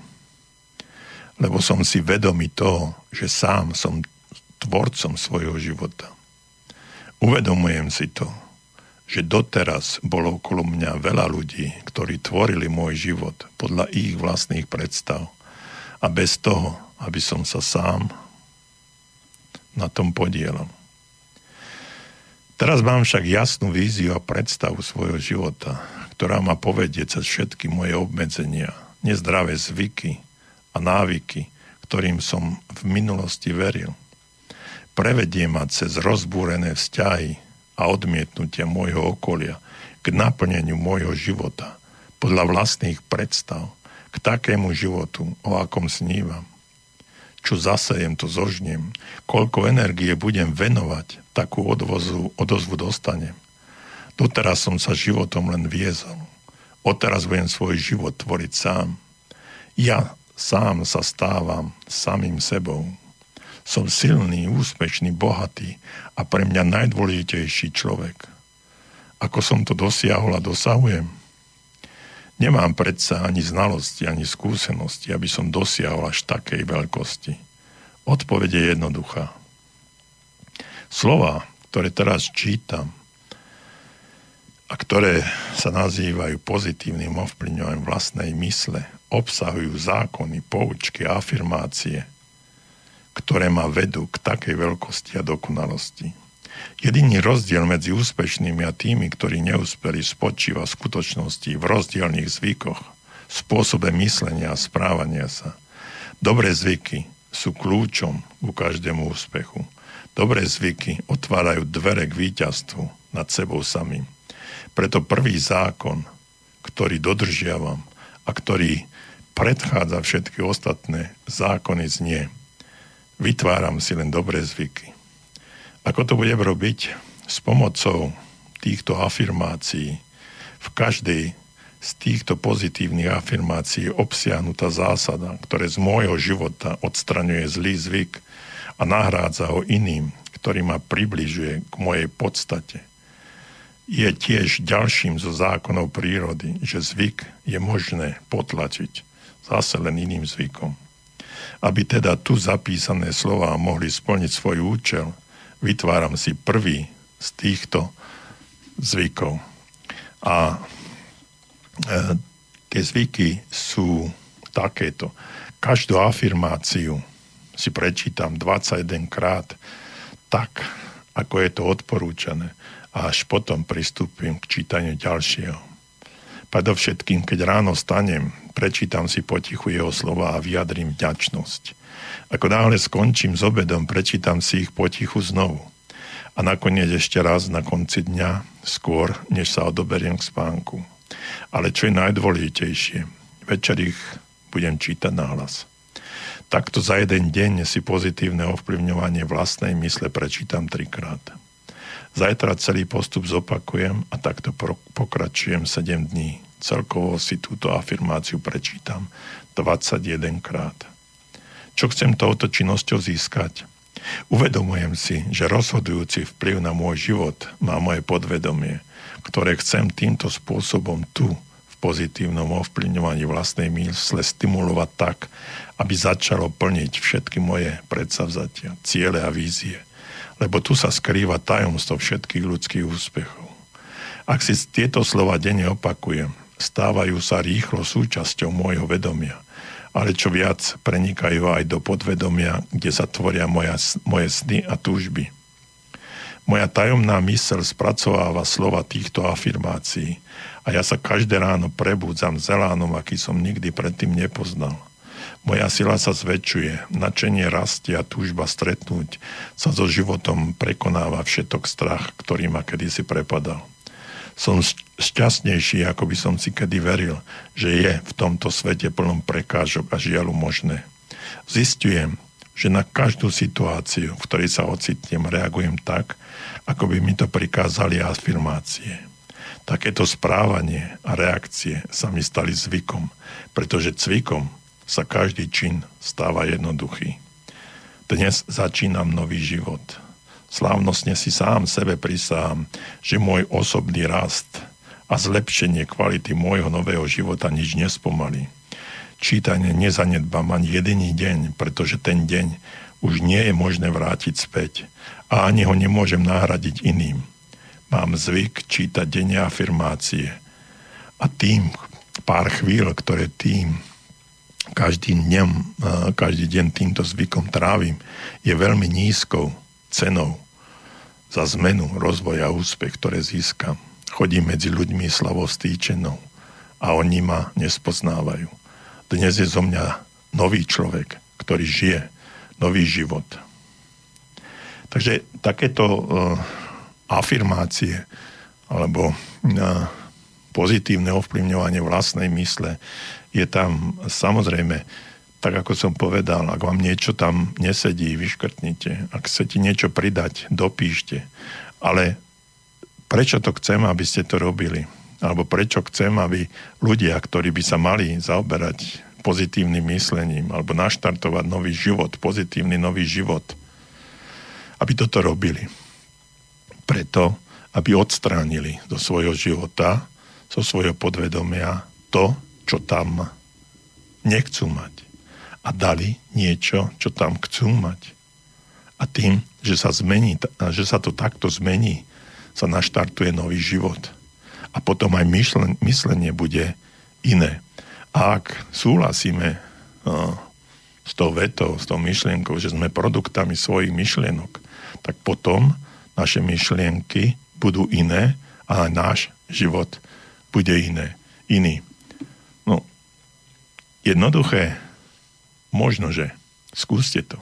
Lebo som si vedomý toho, že sám som tvorcom svojho života. Uvedomujem si to, že doteraz bolo okolo mňa veľa ľudí, ktorí tvorili môj život podľa ich vlastných predstav a bez toho, aby som sa sám na tom podielal. Teraz mám však jasnú víziu a predstavu svojho života, ktorá ma povedie cez všetky moje obmedzenia, nezdravé zvyky a návyky, ktorým som v minulosti veril. Prevedie ma cez rozbúrené vzťahy a odmietnutia môjho okolia k naplneniu môjho života podľa vlastných predstav k takému životu, o akom snívam. Čo zasejem, to zožnem. Koľko energie budem venovať, takú odvozu, odozvu dostanem. Doteraz som sa životom len viezol. Odteraz budem svoj život tvoriť sám. Ja sám sa stávam samým sebou. Som silný, úspešný, bohatý a pre mňa najdôležitejší človek. Ako som to dosiahol a dosahujem? Nemám predsa ani znalosti, ani skúsenosti, aby som dosiahol až takej veľkosti. Odpoveď je jednoduchá. Slova, ktoré teraz čítam a ktoré sa nazývajú pozitívnym ovplyvňovaním vlastnej mysle, obsahujú zákony, poučky afirmácie, ktoré ma vedú k takej veľkosti a dokonalosti. Jediný rozdiel medzi úspešnými a tými, ktorí neúspeli, spočíva v skutočnosti v rozdielných zvykoch, spôsobe myslenia a správania sa. Dobré zvyky sú kľúčom ku každému úspechu. Dobré zvyky otvárajú dvere k víťazstvu nad sebou samým. Preto prvý zákon, ktorý dodržiavam a ktorý predchádza všetky ostatné zákony znie. Vytváram si len dobré zvyky. Ako to budem robiť? S pomocou týchto afirmácií v každej z týchto pozitívnych afirmácií je obsiahnutá zásada, ktoré z môjho života odstraňuje zlý zvyk a nahrádza ho iným, ktorý ma približuje k mojej podstate. Je tiež ďalším zo zákonov prírody, že zvyk je možné potlačiť zase len iným zvykom. Aby teda tu zapísané slova mohli splniť svoj účel, vytváram si prvý z týchto zvykov. A e, tie zvyky sú takéto. Každú afirmáciu si prečítam 21 krát tak, ako je to odporúčané a až potom pristúpim k čítaniu ďalšieho. Predovšetkým, keď ráno stanem, prečítam si potichu jeho slova a vyjadrím vďačnosť. Ako náhle skončím s obedom, prečítam si ich potichu znovu. A nakoniec ešte raz na konci dňa, skôr, než sa odoberiem k spánku. Ale čo je najdôležitejšie, večer ich budem čítať nahlas. Takto za jeden deň si pozitívne ovplyvňovanie vlastnej mysle prečítam trikrát. Zajtra celý postup zopakujem a takto pokračujem 7 dní. Celkovo si túto afirmáciu prečítam 21 krát. Čo chcem touto činnosťou získať? Uvedomujem si, že rozhodujúci vplyv na môj život má moje podvedomie, ktoré chcem týmto spôsobom tu pozitívnom ovplyvňovaní vlastnej mysle stimulovať tak, aby začalo plniť všetky moje predsavzatia, ciele a vízie. Lebo tu sa skrýva tajomstvo všetkých ľudských úspechov. Ak si tieto slova denne opakujem, stávajú sa rýchlo súčasťou môjho vedomia, ale čo viac prenikajú aj do podvedomia, kde sa tvoria moja, moje sny a túžby. Moja tajomná mysel spracováva slova týchto afirmácií a ja sa každé ráno prebúdzam zelánom, aký som nikdy predtým nepoznal. Moja sila sa zväčšuje, načenie rastie a túžba stretnúť sa so životom prekonáva všetok strach, ktorý ma kedysi prepadal. Som šťastnejší, ako by som si kedy veril, že je v tomto svete plnom prekážok a žialu možné. Zistujem, že na každú situáciu, v ktorej sa ocitnem, reagujem tak, ako by mi to prikázali afirmácie. Takéto správanie a reakcie sa mi stali zvykom, pretože cvikom sa každý čin stáva jednoduchý. Dnes začínam nový život. Slávnostne si sám sebe prisahám, že môj osobný rast a zlepšenie kvality môjho nového života nič nespomalí. Čítanie nezanedbám ani jediný deň, pretože ten deň už nie je možné vrátiť späť a ani ho nemôžem nahradiť iným. Mám zvyk čítať denne afirmácie a tým pár chvíľ, ktoré tým každý, dňom, každý deň týmto zvykom trávim, je veľmi nízkou cenou za zmenu, rozvoj a úspech, ktoré získam. Chodím medzi ľuďmi slavou stýčenou a oni ma nespoznávajú. Dnes je zo mňa nový človek, ktorý žije nový život. Takže takéto uh, afirmácie alebo uh, pozitívne ovplyvňovanie vlastnej mysle je tam samozrejme, tak ako som povedal, ak vám niečo tam nesedí, vyškrtnite. Ak chcete niečo pridať, dopíšte. Ale prečo to chcem, aby ste to robili? Alebo prečo chcem, aby ľudia, ktorí by sa mali zaoberať pozitívnym myslením alebo naštartovať nový život, pozitívny nový život, aby toto robili. Preto, aby odstránili do svojho života, zo svojho podvedomia to, čo tam nechcú mať. A dali niečo, čo tam chcú mať. A tým, že sa, zmení, že sa to takto zmení, sa naštartuje nový život. A potom aj myslenie bude iné. A ak súhlasíme uh, s tou vetou, s tou myšlienkou, že sme produktami svojich myšlienok, tak potom naše myšlienky budú iné a náš život bude iné, iný. No, jednoduché, možno, že skúste to.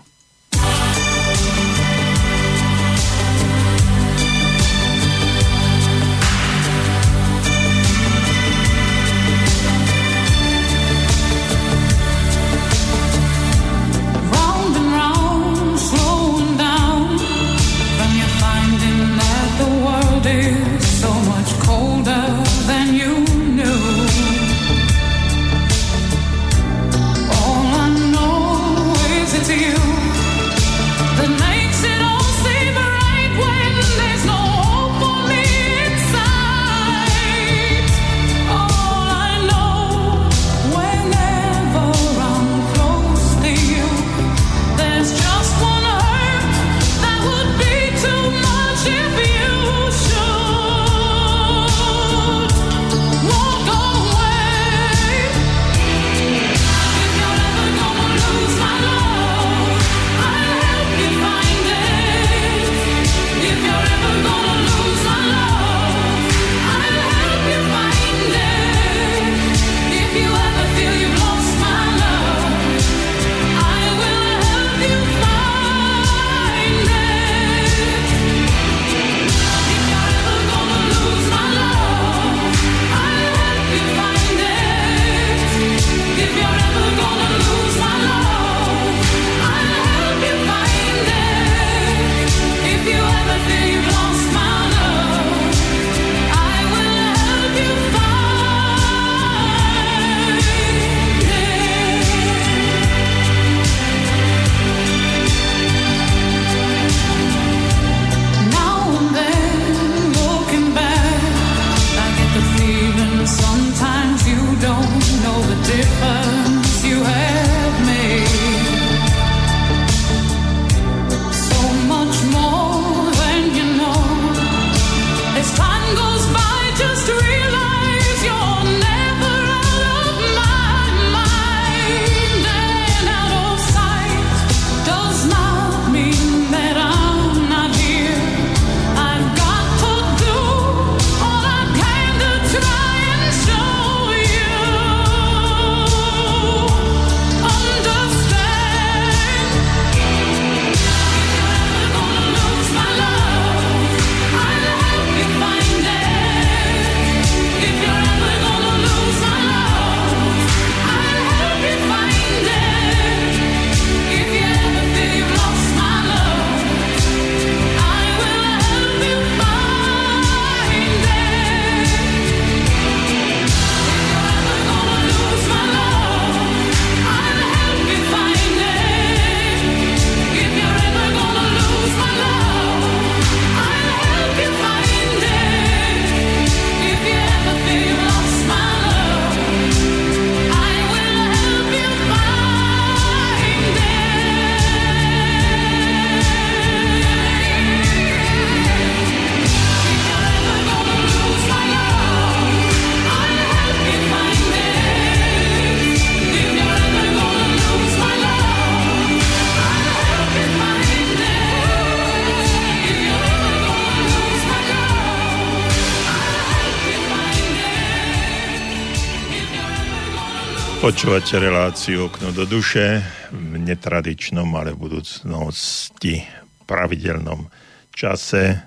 Počúvate reláciu Okno do duše v netradičnom, ale v budúcnosti pravidelnom čase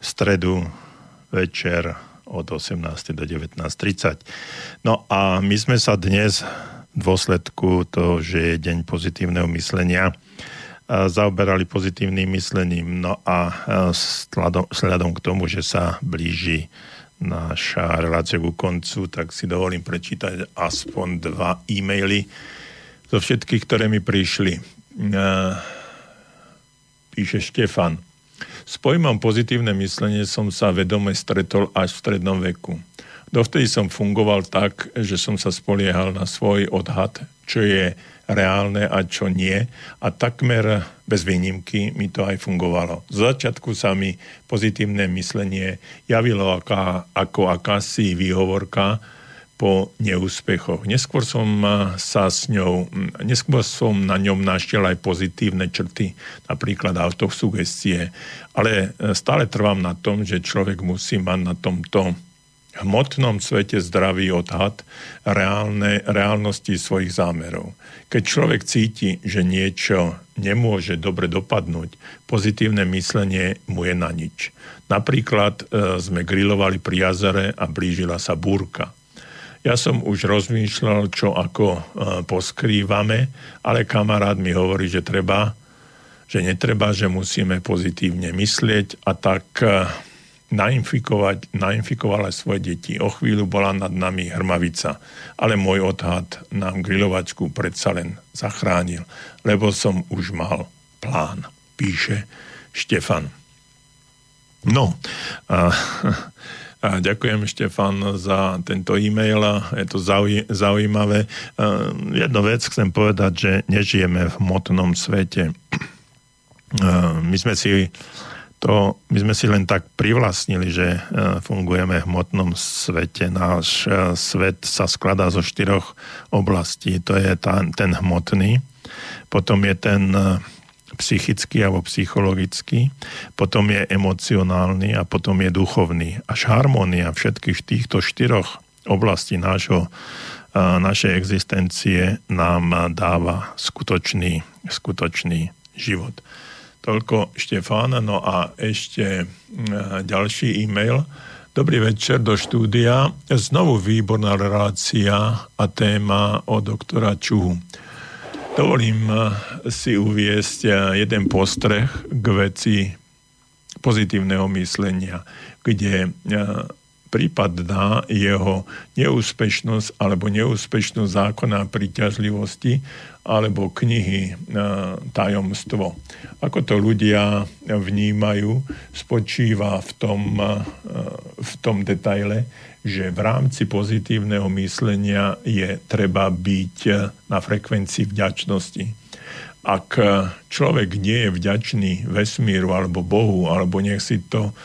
v stredu večer od 18. do 19.30. No a my sme sa dnes v dôsledku toho, že je deň pozitívneho myslenia, zaoberali pozitívnym myslením. No a sledom k tomu, že sa blíži naša relácia ku koncu, tak si dovolím prečítať aspoň dva e-maily zo všetkých, ktoré mi prišli. E, píše Štefan. S pojmom pozitívne myslenie som sa vedome stretol až v strednom veku. Dovtedy som fungoval tak, že som sa spoliehal na svoj odhad, čo je reálne a čo nie. A takmer bez výnimky mi to aj fungovalo. Z začiatku sa mi pozitívne myslenie javilo aká, ako akási výhovorka po neúspechoch. Neskôr som sa s ňou, neskôr som na ňom našiel aj pozitívne črty, napríklad autosugestie, ale stále trvám na tom, že človek musí mať na tomto hmotnom svete zdravý odhad reálne, reálnosti svojich zámerov. Keď človek cíti, že niečo nemôže dobre dopadnúť, pozitívne myslenie mu je na nič. Napríklad e, sme grilovali pri jazere a blížila sa búrka. Ja som už rozmýšľal, čo ako e, poskrývame, ale kamarát mi hovorí, že treba, že netreba, že musíme pozitívne myslieť a tak e, nainfikovať, nainfikovala svoje deti. O chvíľu bola nad nami hrmavica, ale môj odhad nám grilovačku predsa len zachránil, lebo som už mal plán, píše Štefan. No, a, a ďakujem Štefan za tento e-mail, je to zauj, zaujímavé. Jednu vec chcem povedať, že nežijeme v motnom svete. My sme si to my sme si len tak privlastnili, že e, fungujeme v hmotnom svete. Náš e, svet sa skladá zo štyroch oblastí. To je ten hmotný, potom je ten e, psychický alebo psychologický, potom je emocionálny a potom je duchovný. Až harmónia všetkých týchto štyroch oblastí nášho, našej existencie nám dáva skutočný, skutočný život. Toľko Štefána. No a ešte ďalší e-mail. Dobrý večer do štúdia. Znovu výborná relácia a téma od doktora Čuhu. Dovolím si uviesť jeden postreh k veci pozitívneho myslenia, kde prípadná jeho neúspešnosť alebo neúspešnosť zákona príťažlivosti alebo knihy Tajomstvo. Ako to ľudia vnímajú, spočíva v tom, v tom detaile, že v rámci pozitívneho myslenia je treba byť na frekvencii vďačnosti. Ak človek nie je vďačný vesmíru alebo Bohu, alebo nech si to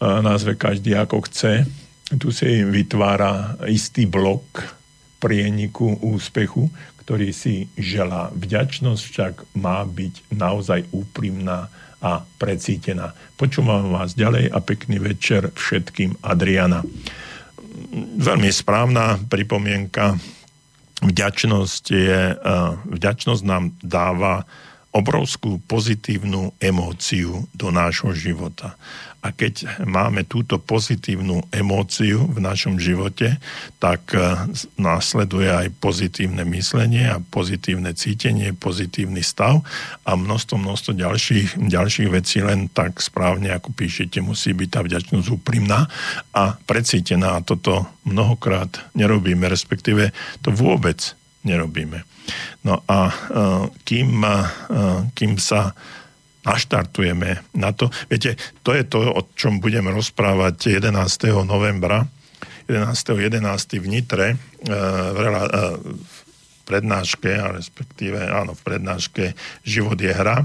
nazve každý ako chce, tu si vytvára istý blok prieniku úspechu, ktorý si želá. Vďačnosť však má byť naozaj úprimná a precítená. Počúvam vás ďalej a pekný večer všetkým Adriana. Veľmi správna pripomienka. Vďačnosť, je, e, vďačnosť nám dáva obrovskú pozitívnu emóciu do nášho života. A keď máme túto pozitívnu emóciu v našom živote, tak e, následuje aj pozitívne myslenie a pozitívne cítenie, pozitívny stav a množstvo, množstvo ďalších, ďalších vecí, len tak správne, ako píšete, musí byť tá vďačnosť úprimná a precítená. A toto mnohokrát nerobíme, respektíve to vôbec nerobíme. No a e, kým, e, kým sa naštartujeme na to. Viete, to je to, o čom budem rozprávať 11. novembra, 11. 11. v Nitre, e, e, v prednáške, a respektíve áno, v prednáške Život je hra,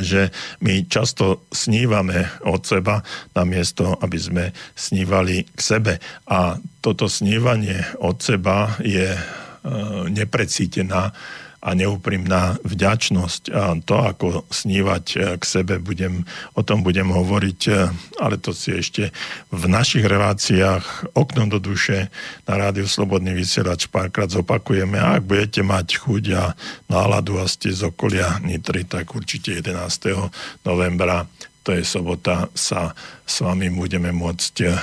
že my často snívame od seba namiesto, aby sme snívali k sebe. A toto snívanie od seba je e, neprecítená a neúprimná vďačnosť. A to, ako snívať e, k sebe, budem, o tom budem hovoriť, e, ale to si ešte v našich reláciách okno do duše na rádiu Slobodný vysielač párkrát zopakujeme. A ak budete mať chuť a náladu a ste z okolia Nitry, tak určite 11. novembra to je sobota, sa s vami budeme môcť uh,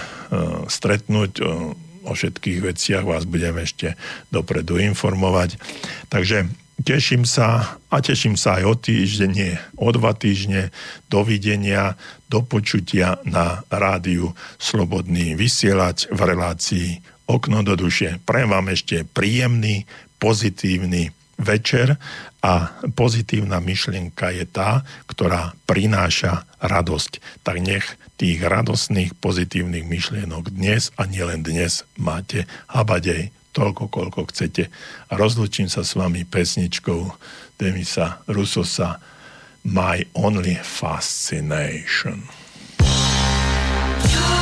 stretnúť. Uh, o všetkých veciach vás budeme ešte dopredu informovať. Takže teším sa a teším sa aj o týždenie, o dva týždne. Dovidenia, do počutia na rádiu Slobodný vysielať v relácii Okno do duše. Prajem vám ešte príjemný, pozitívny večer a pozitívna myšlienka je tá, ktorá prináša radosť. Tak nech tých radostných, pozitívnych myšlienok dnes a nielen dnes máte habadej toľko, koľko chcete. A rozlučím sa s vami pesničkou Demisa Rusosa My Only Fascination. You're